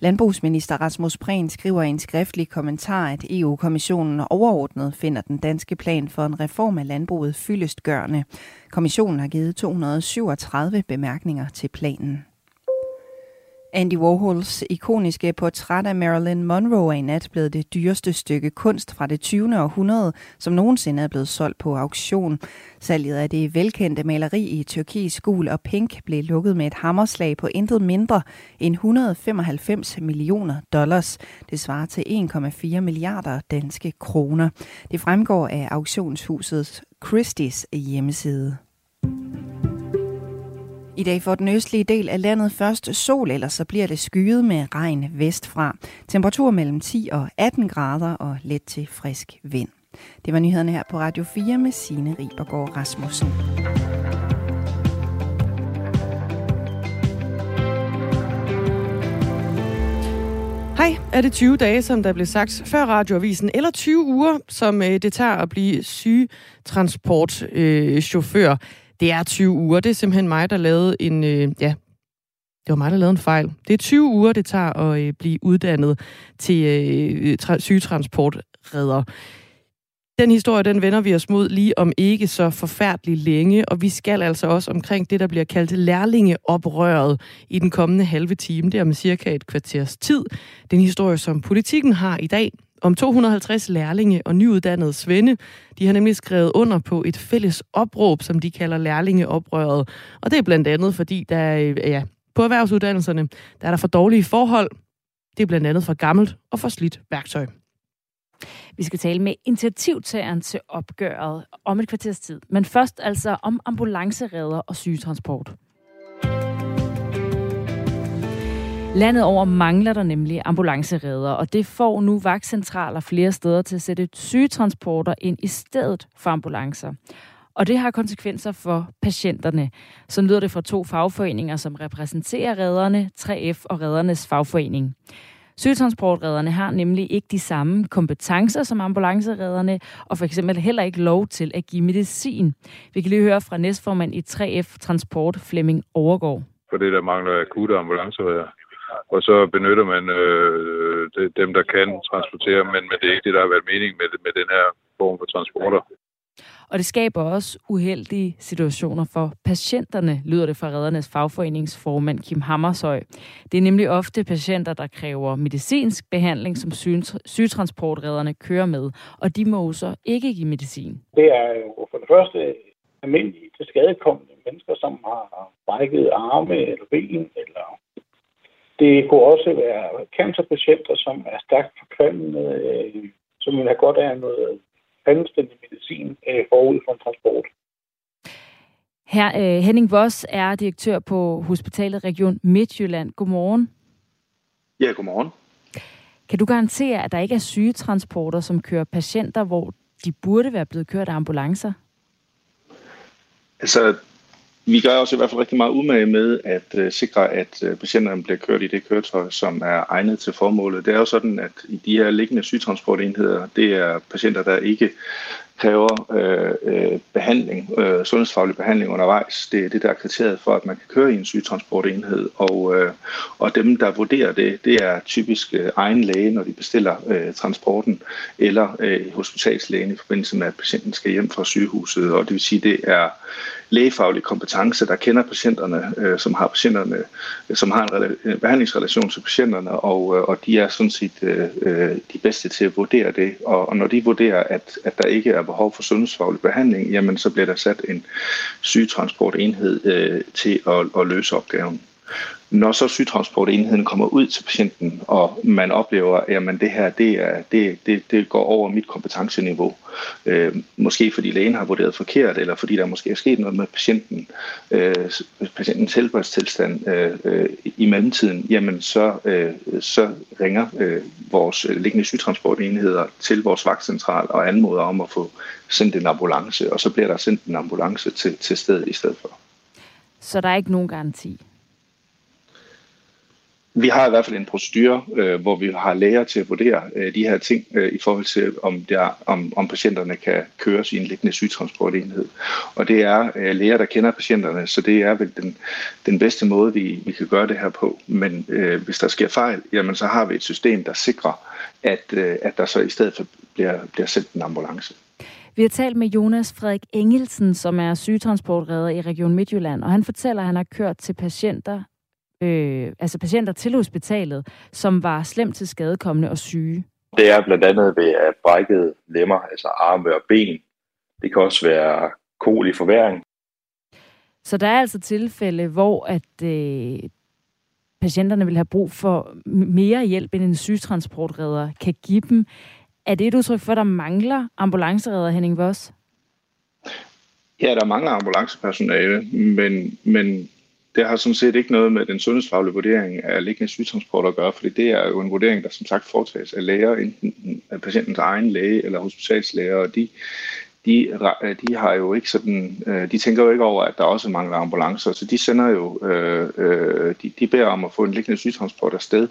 Landbrugsminister Rasmus Prehn skriver i en skriftlig kommentar, at EU-kommissionen overordnet finder den danske plan for en reform af landbruget fyldestgørende. Kommissionen har givet 237 bemærkninger til planen. Andy Warhols ikoniske portræt af Marilyn Monroe er i nat blevet det dyreste stykke kunst fra det 20. århundrede, som nogensinde er blevet solgt på auktion. Salget af det velkendte maleri i turkis, gul og pink blev lukket med et hammerslag på intet mindre end 195 millioner dollars. Det svarer til 1,4 milliarder danske kroner. Det fremgår af auktionshuset Christie's hjemmeside. I dag får den østlige del af landet først sol, eller så bliver det skyet med regn vestfra. Temperatur mellem 10 og 18 grader og let til frisk vind. Det var nyhederne her på Radio 4 med Signe Ribergaard Rasmussen. Hej, er det 20 dage, som der blev sagt før radioavisen, eller 20 uger, som øh, det tager at blive sygetransportchauffør? Øh, det er 20 uger. Det er simpelthen mig, der lavede en... Øh, ja, det var mig, der lavede en fejl. Det er 20 uger, det tager at øh, blive uddannet til øh, øh, tra- sygetransportredder. Den historie, den vender vi os mod lige om ikke så forfærdeligt længe, og vi skal altså også omkring det, der bliver kaldt lærlingeoprøret i den kommende halve time. Det er om cirka et kvarters tid. Den historie, som politikken har i dag, om 250 lærlinge og nyuddannede svende. De har nemlig skrevet under på et fælles opråb, som de kalder lærlingeoprøret. Og det er blandt andet, fordi der øh, ja, på erhvervsuddannelserne der er der for dårlige forhold. Det er blandt andet for gammelt og for slidt værktøj. Vi skal tale med initiativtageren til opgøret om et kvarters tid. Men først altså om ambulanceredder og sygetransport. Landet over mangler der nemlig ambulanceredder, og det får nu vagtcentraler flere steder til at sætte sygetransporter ind i stedet for ambulancer. Og det har konsekvenser for patienterne. Så lyder det fra to fagforeninger, som repræsenterer redderne, 3F og reddernes fagforening. Sygetransportredderne har nemlig ikke de samme kompetencer som ambulanceredderne, og for eksempel heller ikke lov til at give medicin. Vi kan lige høre fra næstformand i 3F Transport, Flemming Overgaard. For det, der mangler akutte ambulanceredder. Og så benytter man øh, dem, der kan transportere, men, men det er ikke det, der har været mening med, med den her form for transporter. Og det skaber også uheldige situationer for patienterne, lyder det fra Reddernes fagforeningsformand Kim Hammershøj. Det er nemlig ofte patienter, der kræver medicinsk behandling, som sygetransportredderne kører med, og de må så ikke give medicin. Det er jo for det første almindelige til skadekommende mennesker, som har brækket arme eller ben. Eller det kunne også være cancerpatienter, som er stærkt forkvalmende, øh, som vil have godt af noget anstændig medicin øh, forud for en transport. Her, øh, Henning Voss er direktør på Hospitalet Region Midtjylland. Godmorgen. Ja, godmorgen. Kan du garantere, at der ikke er sygetransporter, som kører patienter, hvor de burde være blevet kørt af ambulancer? Altså, vi gør også i hvert fald rigtig meget umage med at øh, sikre, at øh, patienterne bliver kørt i det køretøj, som er egnet til formålet. Det er jo sådan, at i de her liggende sygetransportenheder, det er patienter, der ikke kræver øh, øh behandling, øh, sundhedsfaglig behandling undervejs. Det er det, der er kriteriet for, at man kan køre i en sygetransportenhed. Og, øh, og dem, der vurderer det, det er typisk øh, egen læge, når de bestiller øh, transporten, eller øh, hospitalslægen i forbindelse med, at patienten skal hjem fra sygehuset. Og det vil sige, det er lægefaglig kompetence, der kender patienterne, øh, som har patienterne, øh, som har en, en øh, behandlingsrelation til patienterne, og, øh, og de er sådan set øh, øh, de bedste til at vurdere det. Og, og når de vurderer, at, at der ikke er behov for sundhedsfaglig behandling, jamen så bliver der sat en sygetransportenhed øh, til at, at løse opgaven. Når så sygtransportenheden kommer ud til patienten, og man oplever, at det her det, er, det, det, det går over mit kompetenceniveau, øh, måske fordi lægen har vurderet forkert, eller fordi der måske er sket noget med patienten, øh, patientens helbredstilstand øh, øh, i mellemtiden, jamen så, øh, så ringer øh, vores liggende sygtransportenheder til vores vagtcentral og anmoder om at få sendt en ambulance, og så bliver der sendt en ambulance til, til stedet i stedet for. Så der er ikke nogen garanti? Vi har i hvert fald en procedure, øh, hvor vi har læger til at vurdere øh, de her ting øh, i forhold til, om, der, om, om patienterne kan køres i en liggende sygetransportenhed. Og det er øh, læger, der kender patienterne, så det er vel den, den bedste måde, vi, vi kan gøre det her på. Men øh, hvis der sker fejl, jamen så har vi et system, der sikrer, at, øh, at der så i stedet for bliver, bliver sendt en ambulance. Vi har talt med Jonas Frederik Engelsen, som er sygetransportredder i Region Midtjylland, og han fortæller, at han har kørt til patienter, øh, altså patienter til hospitalet, som var slemt til skadekommende og syge? Det er blandt andet ved at brækkede lemmer, altså arme og ben. Det kan også være kol i forværing. Så der er altså tilfælde, hvor at øh, patienterne vil have brug for mere hjælp, end en sygtransportredder kan give dem. Er det et udtryk for, at der mangler ambulanceredder, Henning Voss? Ja, der mangler ambulancepersonale, men, men det har sådan set ikke noget med den sundhedsfaglige vurdering af liggende sygtransport at gøre, fordi det er jo en vurdering, der som sagt foretages af læger, enten af patientens egen læge eller hospitalslæger, og de, de, de har jo ikke sådan, øh, de tænker jo ikke over, at der også mangler ambulancer, så de sender jo, øh, øh, de, de beder om at få en liggende sygtransport afsted,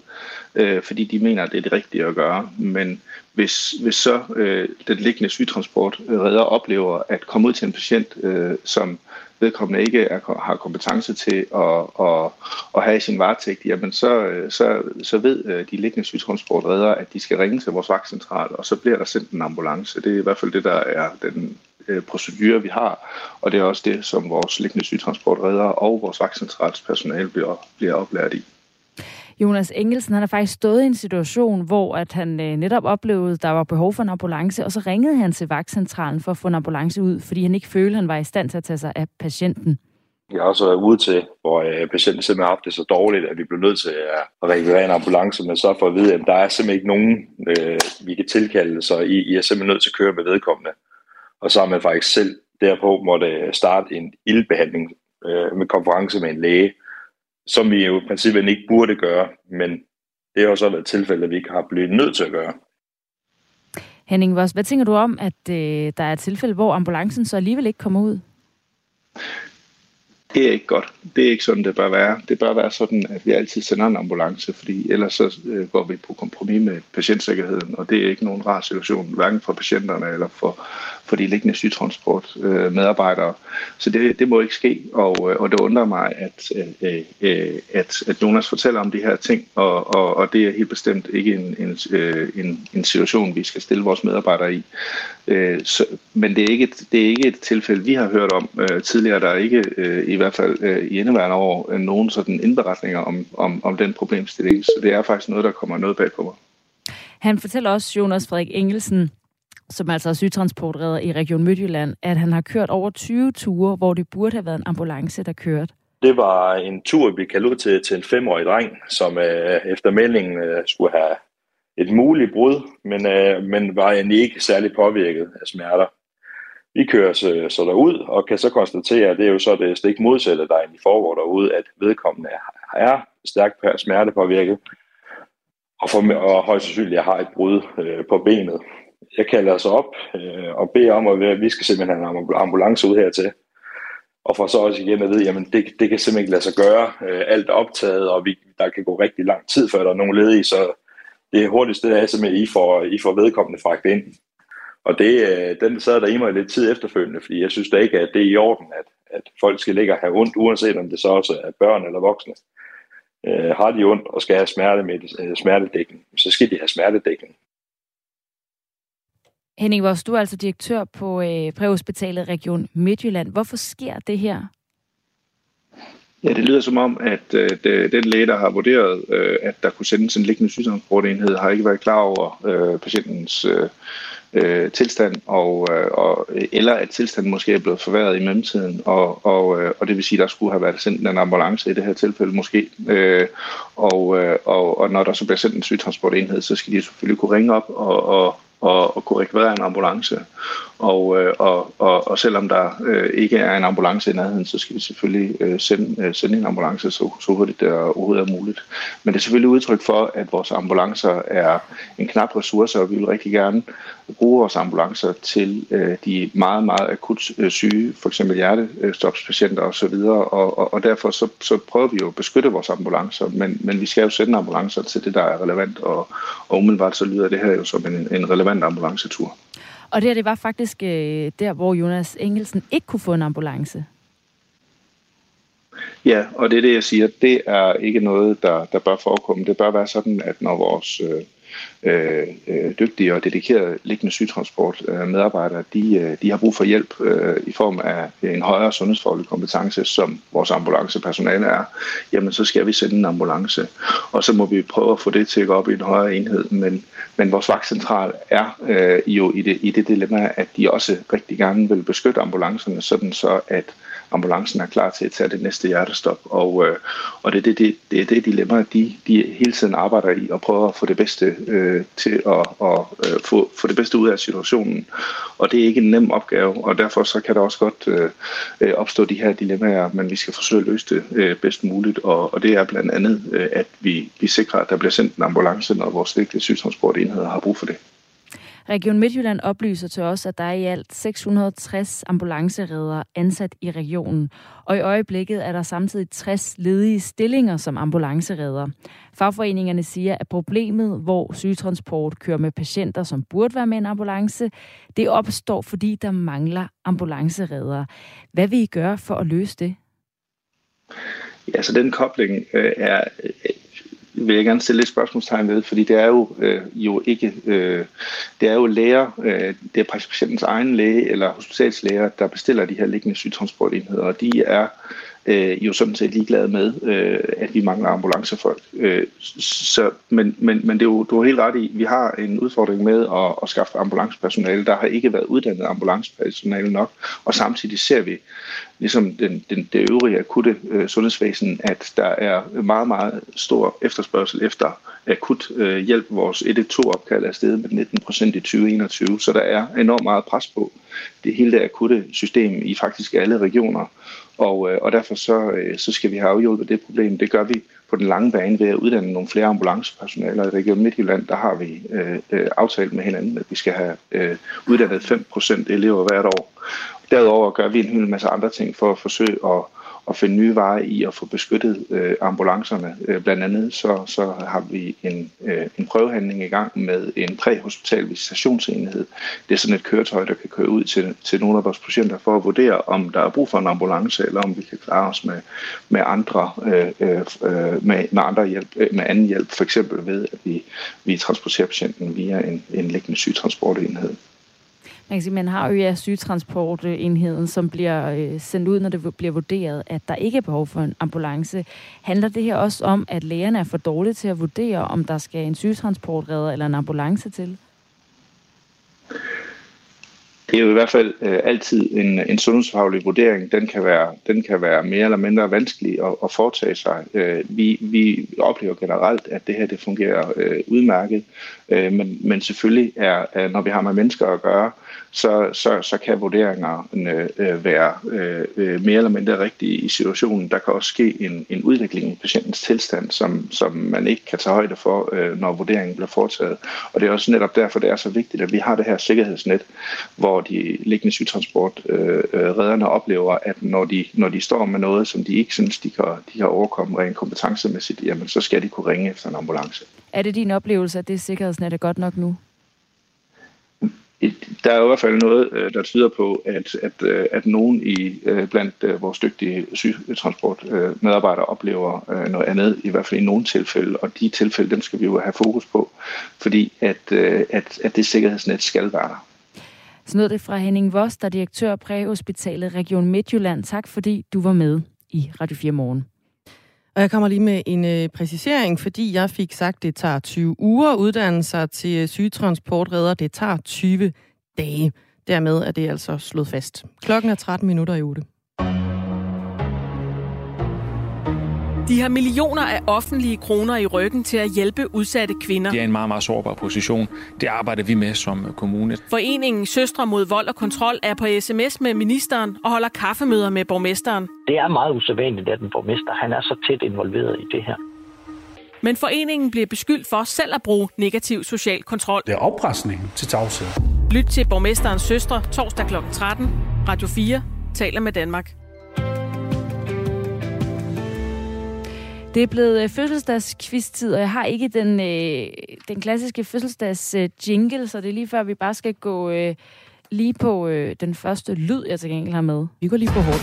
øh, fordi de mener, at det er det rigtige at gøre. Men hvis, hvis så øh, den liggende sygtransport redder oplever at komme ud til en patient, øh, som vedkommende ikke er, har kompetence til at, at, at have sin varetægt, jamen så, øh, så, så ved øh, de liggende sygtransportredere, at de skal ringe til vores vagtcentral, og så bliver der sendt en ambulance. Det er i hvert fald det, der er den øh, procedure, vi har, og det er også det, som vores liggende sygtransportredere og vores vagtcentrals personale bliver, bliver oplært i. Jonas Engelsen, han har faktisk stået i en situation, hvor at han øh, netop oplevede, at der var behov for en ambulance, og så ringede han til vagtcentralen for at få en ambulance ud, fordi han ikke følte, at han var i stand til at tage sig af patienten. Jeg har også været ude til, hvor øh, patienten simpelthen har haft det så dårligt, at vi blev nødt til at rekvirere en ambulance, men så for at vide, at der er simpelthen ikke nogen, øh, vi kan tilkalde, så I, I er simpelthen nødt til at køre med vedkommende. Og så har man faktisk selv derpå måtte starte en ildbehandling øh, med konference med en læge, som vi jo i princippet ikke burde gøre, men det har også været et tilfælde, at vi ikke har blivet nødt til at gøre. Henning Voss, hvad tænker du om, at øh, der er et tilfælde, hvor ambulancen så alligevel ikke kommer ud? Det er ikke godt. Det er ikke sådan, det bør være. Det bør være sådan, at vi altid sender en ambulance, fordi ellers så øh, går vi på kompromis med patientsikkerheden, og det er ikke nogen rar situation, hverken for patienterne eller for, for de liggende sygtransport øh, medarbejdere. Så det, det må ikke ske, og, øh, og det undrer mig, at, øh, øh, at, at Jonas fortæller om de her ting, og, og, og det er helt bestemt ikke en, en, øh, en, en situation, vi skal stille vores medarbejdere i. Øh, så, men det er, ikke et, det er ikke et tilfælde, vi har hørt om øh, tidligere. Der er ikke, øh, i hvert fald øh, i indeværende år, øh, nogen sådan indberetninger om, om, om den problemstilling. Så det er faktisk noget, der kommer noget bag på mig. Han fortæller også, Jonas Frederik Engelsen, som altså er sygtransportredder i Region Midtjylland, at han har kørt over 20 ture, hvor det burde have været en ambulance, der kørte. Det var en tur, vi kaldte ud til, til en femårig dreng, som øh, efter meldingen øh, skulle have et muligt brud, men, øh, men var egentlig ikke særlig påvirket af smerter. Vi kører så, så derud og kan så konstatere, at det er jo så det stik modsatte, der egentlig foregår derude, at vedkommende er stærkt smertepåvirket, og, for, og højst sandsynligt har et brud øh, på benet. Jeg kalder os op øh, og beder om, at vi skal simpelthen have en ambulance ud hertil. Og for så også igen at vide, jamen det, det kan simpelthen ikke lade sig gøre. Øh, alt er optaget, og vi, der kan gå rigtig lang tid, før der er nogen ledige, så det hurtigste er simpelthen, at I får, I får vedkommende fragt ind. Og det, øh, den sad der i mig lidt tid efterfølgende, fordi jeg synes da ikke, at det er i orden, at, at folk skal ligge og have ondt, uanset om det så også er børn eller voksne. Øh, har de ondt og skal have smerte med, øh, smertedækning, så skal de have smertedækning. Henning Vos, du er altså direktør på øh, Præhospitalet Region Midtjylland. Hvorfor sker det her? Ja, det lyder som om, at øh, den læge, der har vurderet, øh, at der kunne sendes en liggende sygdomsprotenhed, har ikke været klar over øh, patientens øh, øh, tilstand, og, øh, og, eller at tilstanden måske er blevet forværret i mellemtiden, og, og, øh, og det vil sige, at der skulle have været sendt en ambulance i det her tilfælde måske. Øh, og, øh, og, og når der så bliver sendt en sygtransportenhed, så skal de selvfølgelig kunne ringe op og, og, og, og kunne rekvirere en ambulance. Og, øh, og, og, og selvom der øh, ikke er en ambulance i nærheden, så skal vi selvfølgelig øh, sende, øh, sende en ambulance så, så hurtigt det overhovedet er muligt. Men det er selvfølgelig udtryk for, at vores ambulancer er en knap ressource, og vi vil rigtig gerne bruge vores ambulancer til øh, de meget, meget akut øh, syge, for eksempel hjertestopspatienter osv., og, og, og derfor så, så prøver vi jo at beskytte vores ambulancer, men, men vi skal jo sende ambulancer til det, der er relevant, og, og umiddelbart så lyder det her jo som en, en relevant ambulancetur. Og det her, det var faktisk øh, der, hvor Jonas Engelsen ikke kunne få en ambulance. Ja, og det er det, jeg siger. Det er ikke noget, der, der bør forekomme. Det bør være sådan, at når vores øh, øh, øh, dygtige og dedikerede liggende sygtransport øh, medarbejdere, de, øh, de har brug for hjælp øh, i form af en højere sundhedsfaglig kompetence, som vores ambulancepersonale er, jamen så skal vi sende en ambulance. Og så må vi prøve at få det til at gå op i en højere enhed, men, men vores vagtcentral er øh, jo i det, i det dilemma, at de også rigtig gerne vil beskytte ambulancerne, sådan så at ambulancen er klar til at tage det næste hjertestop. Og, øh, og det er det, det, det, er det dilemma, de, de hele tiden arbejder i og prøver at få det bedste øh, til at, at øh, få, få det bedste ud af situationen. Og det er ikke en nem opgave, og derfor så kan der også godt øh, øh opstå de her dilemmaer, men vi skal forsøge at løse det øh, bedst muligt. Og, og det er blandt andet, øh, at vi, vi sikrer, at der bliver sendt en ambulance, når vores vigtige sygdomsbordenhed har brug for det. Region Midtjylland oplyser til os, at der er i alt 660 ambulanceredere ansat i regionen, og i øjeblikket er der samtidig 60 ledige stillinger som ambulanceredere. Fagforeningerne siger, at problemet, hvor sygetransport kører med patienter, som burde være med en ambulance, det opstår, fordi der mangler ambulanceredere. Hvad vil I gøre for at løse det? Ja, så den kobling øh, er øh, vil jeg gerne stille et spørgsmålstegn ved, fordi det er jo, øh, jo ikke, øh, det er jo læger, øh, det er patientens egen læge eller hospitalslæger, der bestiller de her liggende sygtransportenheder, og de er øh, jo sådan set ligeglade med, øh, at vi mangler ambulancefolk. Øh, så, men, men, men det er jo, du har helt ret i, vi har en udfordring med at, at skaffe ambulancepersonale. Der har ikke været uddannet ambulancepersonale nok, og samtidig ser vi, ligesom den, den, det øvrige akutte øh, sundhedsvæsen, at der er meget, meget stor efterspørgsel efter akut øh, hjælp. Vores 112-opkald er steget med 19 procent i 2021, så der er enormt meget pres på det hele det akutte system i faktisk alle regioner. Og, øh, og derfor så, øh, så skal vi have afhjulpet det problem. Det gør vi på den lange bane ved at uddanne nogle flere ambulancepersonaler. I Region Midtjylland, der har vi øh, øh, aftalt med hinanden, at vi skal have øh, uddannet 5% elever hvert år. Derudover gør vi en hel masse andre ting for at forsøge at at finde nye veje i at få beskyttet øh, ambulancerne. Øh, blandt andet så, så har vi en, øh, en prøvehandling i gang med en præhospital visitationsenhed. Det er sådan et køretøj, der kan køre ud til, til nogle af vores patienter for at vurdere, om der er brug for en ambulance, eller om vi kan klare os med, med andre øh, øh, øh med, med, andre hjælp, øh, med anden hjælp, for eksempel ved, at vi, vi transporterer patienten via en, en liggende sygtransportenhed. Man kan sige, man har jo ja, sygetransportenheden, som bliver øh, sendt ud, når det bliver vurderet, at der ikke er behov for en ambulance. Handler det her også om, at lægerne er for dårlige til at vurdere, om der skal en sygetransportredder eller en ambulance til? Det er jo i hvert fald øh, altid en, en sundhedsfaglig vurdering. Den kan være, den kan være mere eller mindre vanskelig at, at foretage sig. Øh, vi, vi oplever generelt, at det her det fungerer øh, udmærket, øh, men, men selvfølgelig er, når vi har med mennesker at gøre, så, så, så kan vurderingerne øh, være øh, øh, mere eller mindre rigtige i situationen. Der kan også ske en, en udvikling i patientens tilstand, som, som man ikke kan tage højde for, øh, når vurderingen bliver foretaget. Og det er også netop derfor, det er så vigtigt, at vi har det her sikkerhedsnet, hvor de liggende sygtransportredderne øh, øh oplever, at når de, når de står med noget, som de ikke synes, de kan, de kan overkomme rent kompetencemæssigt, jamen så skal de kunne ringe efter en ambulance. Er det din oplevelse, at det sikkerhedsnet er godt nok nu? Der er i hvert fald noget, øh, der tyder på, at, at, øh, at nogen i øh, blandt vores dygtige sygetransportmedarbejdere oplever noget andet, i hvert fald i nogle tilfælde, og de tilfælde, dem skal vi jo have fokus på, fordi at, at, at det sikkerhedsnet skal være der. Så nåede det fra Henning Voss, der er direktør Præhospitalet Region Midtjylland. Tak fordi du var med i Radio 4 Morgen. Og jeg kommer lige med en øh, præcisering, fordi jeg fik sagt, at det tager 20 uger uddannelser til øh, sygetransportredder. Det tager 20 dage. Dermed er det altså slået fast. Klokken er 13 minutter i 8. De har millioner af offentlige kroner i ryggen til at hjælpe udsatte kvinder. Det er en meget, meget sårbar position. Det arbejder vi med som kommune. Foreningen Søstre mod vold og kontrol er på sms med ministeren og holder kaffemøder med borgmesteren. Det er meget usædvanligt, at en borgmester han er så tæt involveret i det her. Men foreningen bliver beskyldt for selv at bruge negativ social kontrol. Det er afpresning til tavshed. Lyt til borgmesterens søstre torsdag kl. 13. Radio 4 taler med Danmark. Det er blevet øh, fødselsdagskvist-tid, og jeg har ikke den, øh, den klassiske fødselsdags øh, så det er lige før, vi bare skal gå øh, lige på øh, den første lyd, jeg til gengæld har med. Vi går lige på hårdt.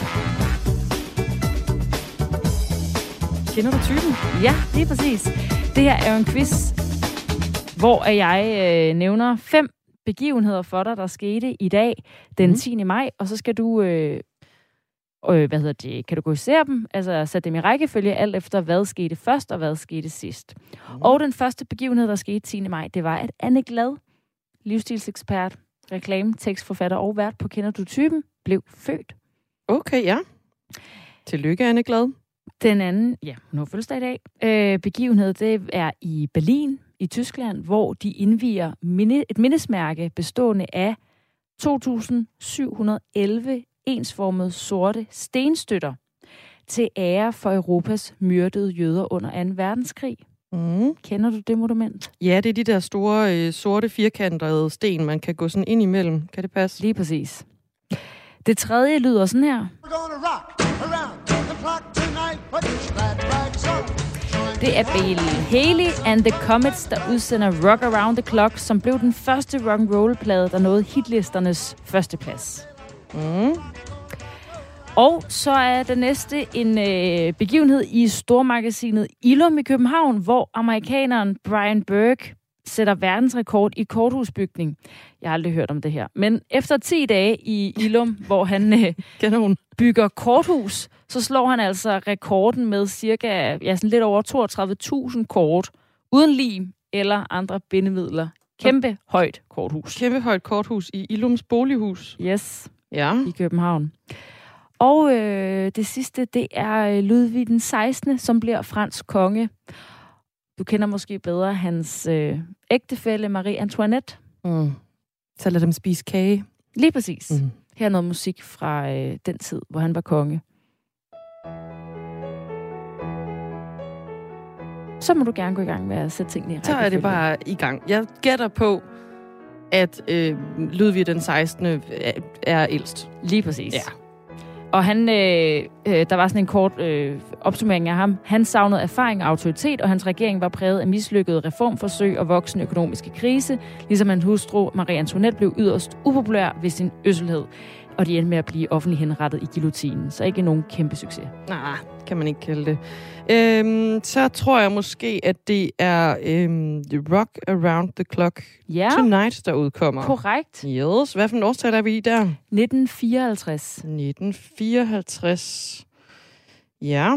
Kender du typen? Ja, lige præcis. Det her er jo en quiz, hvor jeg øh, nævner fem begivenheder for dig, der skete i dag, den 10. Mhm. maj, og så skal du øh, øh, hvad hedder det, kategorisere dem, altså sætte dem i rækkefølge, alt efter hvad skete først og hvad skete sidst. Mm. Og den første begivenhed, der skete 10. maj, det var, at Anne Glad, livsstilsekspert, reklame, tekstforfatter og vært på Kender du typen, blev født. Okay, ja. Tillykke, Anne Glad. Den anden, ja, hun har fødselsdag i dag, øh, begivenhed, det er i Berlin i Tyskland, hvor de indviger minde, et mindesmærke bestående af 2.711 ensformede sorte stenstøtter til ære for Europas myrdede jøder under 2. verdenskrig. Mm. Kender du det monument? Ja, det er de der store, øh, sorte, firkantede sten, man kan gå sådan ind imellem. Kan det passe? Lige præcis. Det tredje lyder sådan her. Det er Bill Haley and the Comets, der udsender Rock Around the Clock, som blev den første rock and roll plade der nåede hitlisternes førsteplads. Mm. Og så er det næste en øh, begivenhed i stormagasinet Ilum i København, hvor amerikaneren Brian Burke sætter verdensrekord i korthusbygning. Jeg har aldrig hørt om det her. Men efter 10 dage i Ilum, hvor han øh, Kanon. bygger korthus, så slår han altså rekorden med cirka ja, sådan lidt over 32.000 kort, uden lim eller andre bindemidler. Kæmpe højt korthus. Kæmpe højt korthus i Ilums bolighus. Yes, Ja. i København. Og øh, det sidste, det er øh, Ludvig den 16., som bliver fransk konge. Du kender måske bedre hans øh, ægtefælle Marie Antoinette. Mm. Så lad dem spise kage. Lige præcis. Mm. Her er noget musik fra øh, den tid, hvor han var konge. Så må du gerne gå i gang med at sætte tingene i Så er det bare i gang. Jeg gætter på, at øh, Ludvig den 16. er, er ældst. Lige præcis. Ja. Og han, øh, øh, der var sådan en kort øh, opsummering af ham. Han savnede erfaring og autoritet, og hans regering var præget af mislykkede reformforsøg og voksende økonomiske krise, ligesom hans hustru Marie Antoinette blev yderst upopulær ved sin øsselhed, og de endte med at blive offentligt henrettet i guillotinen. Så ikke nogen kæmpe succes. Nej, kan man ikke kalde det. Øhm, så tror jeg måske, at det er øhm, Rock Around the Clock Ja, Tonight, der udkommer. korrekt. Yes, hvad for en årstal er vi i der? 1954. 1954. Ja.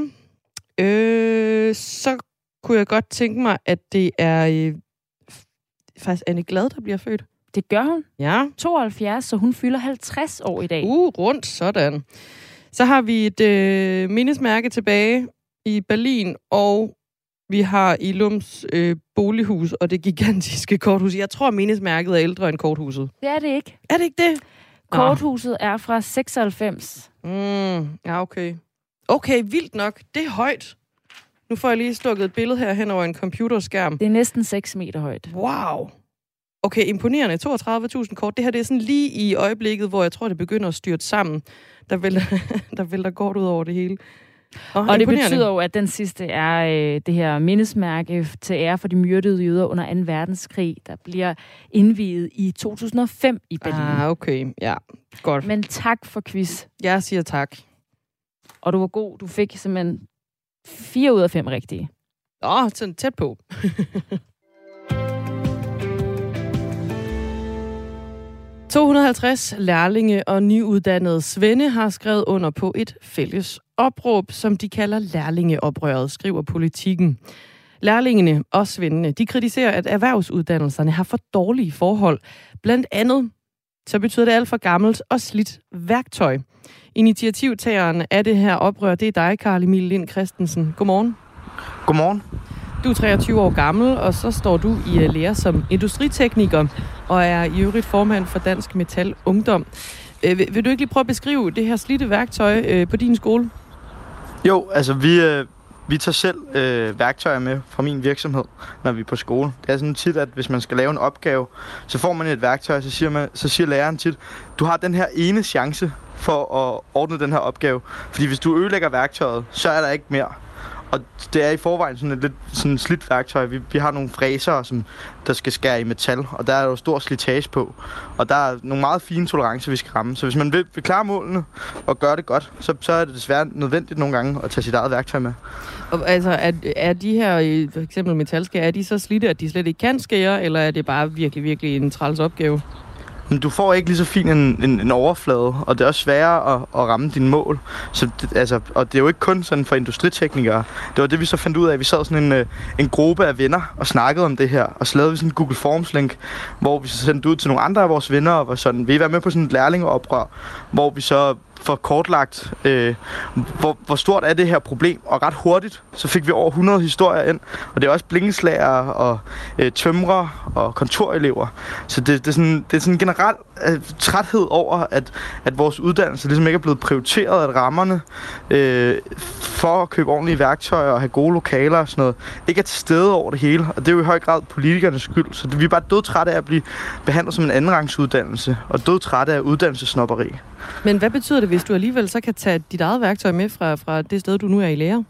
Øh, så kunne jeg godt tænke mig, at det er øh, faktisk Anne Glad, der bliver født. Det gør hun. Ja. 72, så hun fylder 50 år i dag. Uh, rundt, sådan. Så har vi et øh, mindesmærke tilbage i Berlin, og vi har i Lums øh, bolighus og det gigantiske korthus. Jeg tror, mindesmærket er ældre end korthuset. Det er det ikke. Er det ikke det? Korthuset er fra 96. Mm, ja, okay. Okay, vildt nok. Det er højt. Nu får jeg lige stukket et billede her hen over en computerskærm. Det er næsten 6 meter højt. Wow. Okay, imponerende. 32.000 kort. Det her det er sådan lige i øjeblikket, hvor jeg tror, det begynder at styrte sammen. Der vælter, der vælter kort ud over det hele. Oh, Og det betyder jo, at den sidste er øh, det her mindesmærke til ære for de myrdede jøder under 2. verdenskrig, der bliver indviet i 2005 i Berlin. Ah, okay. Ja, godt. Men tak for quiz. Jeg siger tak. Og du var god. Du fik simpelthen 4 ud af 5 rigtige. Åh, oh, sådan tæt på. 250 lærlinge og nyuddannede svende har skrevet under på et fælles opråb, som de kalder lærlingeoprøret, skriver politikken. Lærlingene og svendene, de kritiserer, at erhvervsuddannelserne har for dårlige forhold. Blandt andet så betyder det alt for gammelt og slidt værktøj. Initiativtageren af det her oprør, det er dig, Karl Emil Lind Christensen. Godmorgen. Godmorgen. Du er 23 år gammel, og så står du i øh, lære som industritekniker, og er i øvrigt formand for Dansk Metal Ungdom. Øh, vil, vil du ikke lige prøve at beskrive det her slidte værktøj øh, på din skole? Jo, altså vi, øh, vi tager selv øh, værktøjer med fra min virksomhed, når vi er på skole. Det er sådan tit, at hvis man skal lave en opgave, så får man et værktøj, så siger, man, så siger læreren tit, du har den her ene chance for at ordne den her opgave. Fordi hvis du ødelægger værktøjet, så er der ikke mere. Og det er i forvejen sådan et lidt sådan slidt værktøj. Vi, vi har nogle fræser, som der skal skære i metal, og der er jo stor slitage på. Og der er nogle meget fine tolerancer, vi skal ramme. Så hvis man vil, vil klare målene og gøre det godt, så, så er det desværre nødvendigt nogle gange at tage sit eget værktøj med. Og, altså, er, er de her, for eksempel metalskære, er de så slidte, at de slet ikke kan skære, eller er det bare virkelig, virkelig en træls opgave? Men du får ikke lige så fin en, en, en overflade, og det er også sværere at, at ramme dine mål. Så det, altså, og det er jo ikke kun sådan for industriteknikere. Det var det, vi så fandt ud af. Vi sad sådan en, øh, en gruppe af venner og snakkede om det her, og så lavede vi sådan en Google Forms link, hvor vi så sendte ud til nogle andre af vores venner, og var sådan, vil I være med på sådan et lærlingeoprør, hvor vi så for kortlagt, øh, hvor, hvor stort er det her problem, og ret hurtigt, så fik vi over 100 historier ind, og det er også blinkeslager og øh, tømrer og kontorelever. Så det, det, er sådan, det er sådan en generel øh, træthed over, at, at vores uddannelse ligesom ikke er blevet prioriteret, at rammerne øh, for at købe ordentlige værktøjer og have gode lokaler og sådan noget, ikke er til stede over det hele. Og det er jo i høj grad politikernes skyld. Så vi er bare død trætte af at blive behandlet som en andenrangsuddannelse, og død trætte af uddannelsesnopperi. Men hvad betyder det, hvis du alligevel så kan tage dit eget værktøj med fra, fra det sted, du nu er i lære?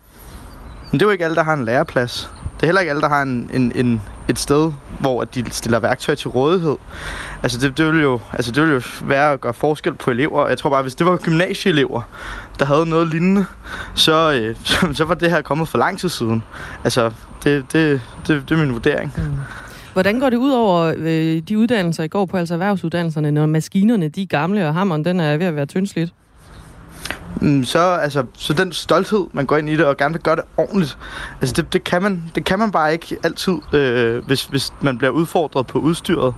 Men det er jo ikke alle, der har en læreplads. Det er heller ikke alle, der har en, en, en, et sted, hvor de stiller værktøj til rådighed. Altså det, det, ville jo, altså det ville jo være at gøre forskel på elever. Jeg tror bare, hvis det var gymnasieelever, der havde noget lignende, så, øh, så, så var det her kommet for lang tid siden. Altså det, det, det, det er min vurdering. Mm. Hvordan går det ud over øh, de uddannelser, I går på, altså erhvervsuddannelserne, når maskinerne de er gamle, og hammeren den er ved at være tyndslidt? Mm, så, altså, så den stolthed, man går ind i det, og gerne vil gøre det ordentligt, altså det, det, kan, man, det kan man bare ikke altid, øh, hvis, hvis man bliver udfordret på udstyret.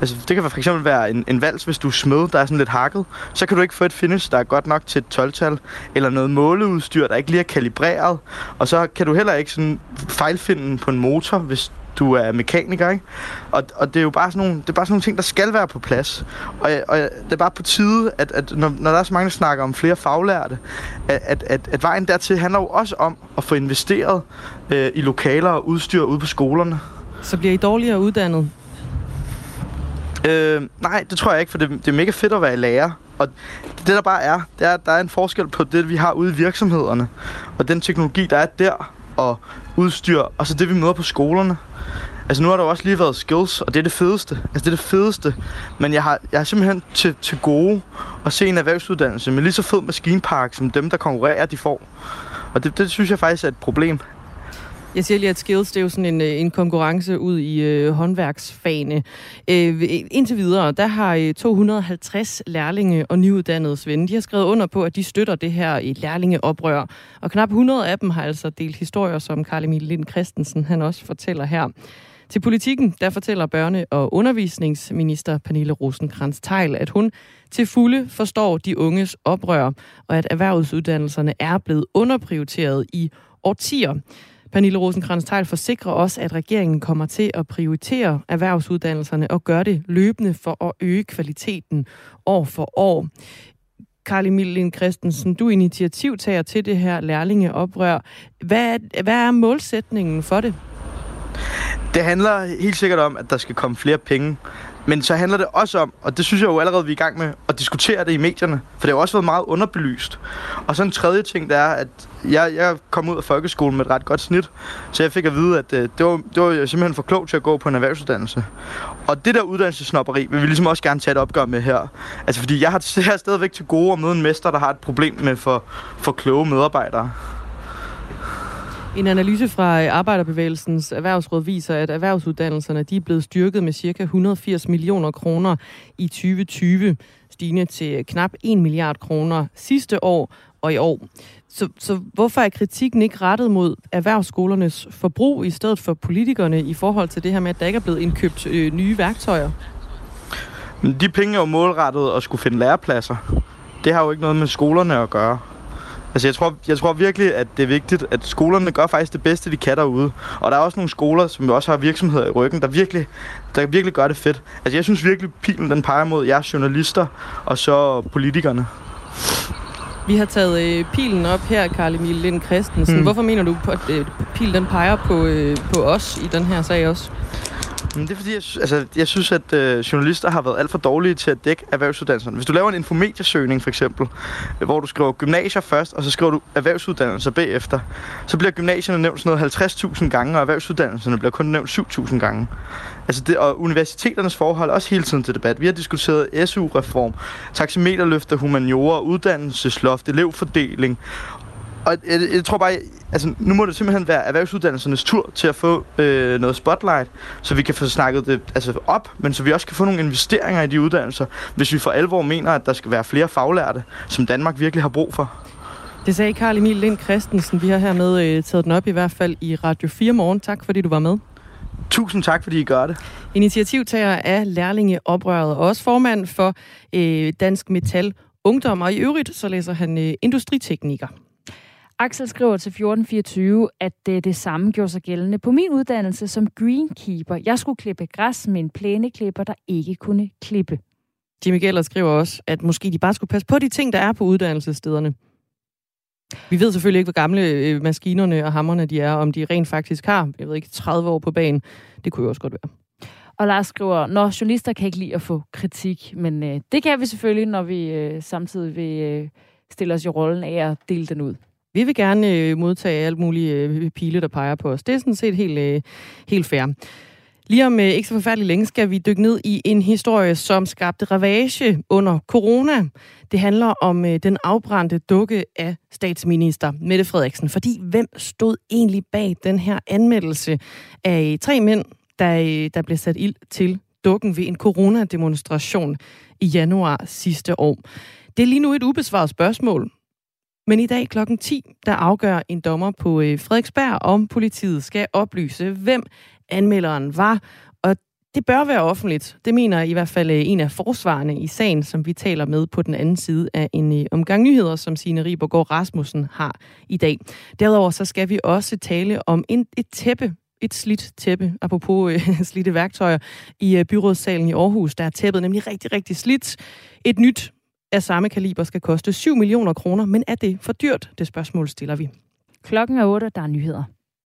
Altså, det kan for eksempel være en, en vals, hvis du er smed, der er sådan lidt hakket. Så kan du ikke få et finish, der er godt nok til et 12-tal, eller noget måleudstyr, der ikke lige er kalibreret. Og så kan du heller ikke sådan fejlfinde på en motor, hvis du er mekaniker, ikke? Og, og det er jo bare sådan nogle, det er bare sådan nogle ting, der skal være på plads. Og, og det er bare på tide, at, at når, når der er så mange, der snakker om flere faglærte, at, at, at, at vejen dertil handler jo også om at få investeret øh, i lokaler og udstyr ude på skolerne. Så bliver I dårligere uddannet? Øh, nej, det tror jeg ikke, for det, det er mega fedt at være lærer. Og det der bare er, det er, at der er en forskel på det, vi har ude i virksomhederne, og den teknologi, der er der, og udstyr, og så det, vi møder på skolerne. Altså nu har der jo også lige været skills, og det er det fedeste. Altså det er det fedeste. Men jeg har, jeg har simpelthen til, til gode at se en erhvervsuddannelse med lige så fed maskinpark, som dem, der konkurrerer, de får. Og det, det synes jeg faktisk er et problem. Jeg siger lige, at skills det er jo sådan en, øh, en konkurrence ud i øh, håndværksfagene. Øh, indtil videre, der har øh, 250 lærlinge og nyuddannede svende, de har skrevet under på, at de støtter det her i lærlingeoprør. Og knap 100 af dem har altså delt historier, som Karl Emil Lind Christensen han også fortæller her. Til politikken, der fortæller børne- og undervisningsminister Pernille rosenkrantz teil at hun til fulde forstår de unges oprør, og at erhvervsuddannelserne er blevet underprioriteret i årtier. Pernille rosenkrantz teil forsikrer også, at regeringen kommer til at prioritere erhvervsuddannelserne og gøre det løbende for at øge kvaliteten år for år. Karl Emil Lind Christensen, du er initiativtager til det her lærlingeoprør. Hvad, hvad er målsætningen for det? Det handler helt sikkert om, at der skal komme flere penge. Men så handler det også om, og det synes jeg jo allerede, vi er i gang med, at diskutere det i medierne. For det har også været meget underbelyst. Og så en tredje ting, der er, at jeg, jeg kom ud af folkeskolen med et ret godt snit. Så jeg fik at vide, at øh, det, var, det var simpelthen for klogt til at gå på en erhvervsuddannelse. Og det der uddannelsesnopperi vil vi ligesom også gerne tage et opgør med her. Altså fordi jeg har, jeg har stadigvæk til gode at møde en mester, der har et problem med for, for kloge medarbejdere. En analyse fra øh, Arbejderbevægelsens Erhvervsråd viser, at erhvervsuddannelserne de er blevet styrket med ca. 180 millioner kroner i 2020, stigende til knap 1 milliard kroner sidste år og i år. Så, så hvorfor er kritikken ikke rettet mod erhvervsskolernes forbrug i stedet for politikerne i forhold til det her med, at der ikke er blevet indkøbt øh, nye værktøjer? De penge er jo målrettet at skulle finde lærepladser. Det har jo ikke noget med skolerne at gøre. Altså, jeg tror, jeg tror virkelig, at det er vigtigt, at skolerne gør faktisk det bedste, de kan derude. Og der er også nogle skoler, som også har virksomheder i ryggen, der virkelig, der virkelig gør det fedt. Altså, jeg synes virkelig, pilen den peger mod jer journalister og så politikerne. Vi har taget øh, pilen op her, Karl Emil Lind Christensen. Hmm. Hvorfor mener du, at øh, pilen den peger på, øh, på os i den her sag også? Men det er fordi, jeg, altså, jeg synes, at øh, journalister har været alt for dårlige til at dække erhvervsuddannelserne. Hvis du laver en infomediesøgning for eksempel, hvor du skriver gymnasier først, og så skriver du erhvervsuddannelser bagefter, så bliver gymnasierne nævnt sådan noget 50.000 gange, og erhvervsuddannelserne bliver kun nævnt 7.000 gange. Altså det, og universiteternes forhold er også hele tiden til debat. Vi har diskuteret SU-reform, taxameterløfter, humaniora, uddannelsesloft, elevfordeling, og jeg, jeg tror bare, altså nu må det simpelthen være erhvervsuddannelsernes tur til at få øh, noget spotlight, så vi kan få snakket det altså, op, men så vi også kan få nogle investeringer i de uddannelser, hvis vi for alvor mener, at der skal være flere faglærte, som Danmark virkelig har brug for. Det sagde Karl Emil Lind Christensen. Vi har hermed øh, taget den op i hvert fald i Radio 4 morgen. Tak fordi du var med. Tusind tak, fordi I gør det. Initiativtager af Lærlingeoprøret, og også formand for øh, Dansk Metal Ungdom, og i øvrigt så læser han øh, industritekniker. Axel skriver til 1424, at det, det samme gjorde sig gældende på min uddannelse som greenkeeper. Jeg skulle klippe græs med en plæneklipper, der ikke kunne klippe. Jimmy Geller skriver også, at måske de bare skulle passe på de ting, der er på uddannelsesstederne. Vi ved selvfølgelig ikke, hvor gamle øh, maskinerne og hammerne de er, om de rent faktisk har, jeg ved ikke, 30 år på banen. Det kunne jo også godt være. Og Lars skriver, når journalister kan ikke lide at få kritik, men øh, det kan vi selvfølgelig, når vi øh, samtidig vil øh, stille os i rollen af at dele den ud. Vi vil gerne øh, modtage alt mulige øh, pile, der peger på os. Det er sådan set helt, øh, helt fair. Lige om øh, ikke så forfærdeligt længe skal vi dykke ned i en historie, som skabte ravage under corona. Det handler om øh, den afbrændte dukke af statsminister Mette Frederiksen. Fordi hvem stod egentlig bag den her anmeldelse af tre mænd, der, øh, der blev sat ild til dukken ved en coronademonstration i januar sidste år? Det er lige nu et ubesvaret spørgsmål, men i dag klokken 10, der afgør en dommer på øh, Frederiksberg, om politiet skal oplyse, hvem anmelderen var. Og det bør være offentligt. Det mener i hvert fald øh, en af forsvarerne i sagen, som vi taler med på den anden side af en øh, omgang nyheder, som Signe Ribergaard Rasmussen har i dag. Derudover så skal vi også tale om en, et tæppe, et slidt tæppe, apropos øh, slidte værktøjer, i øh, byrådssalen i Aarhus. Der er tæppet nemlig rigtig, rigtig slidt. Et nyt af samme kaliber skal koste 7 millioner kroner, men er det for dyrt? Det spørgsmål stiller vi. Klokken er 8, der er nyheder.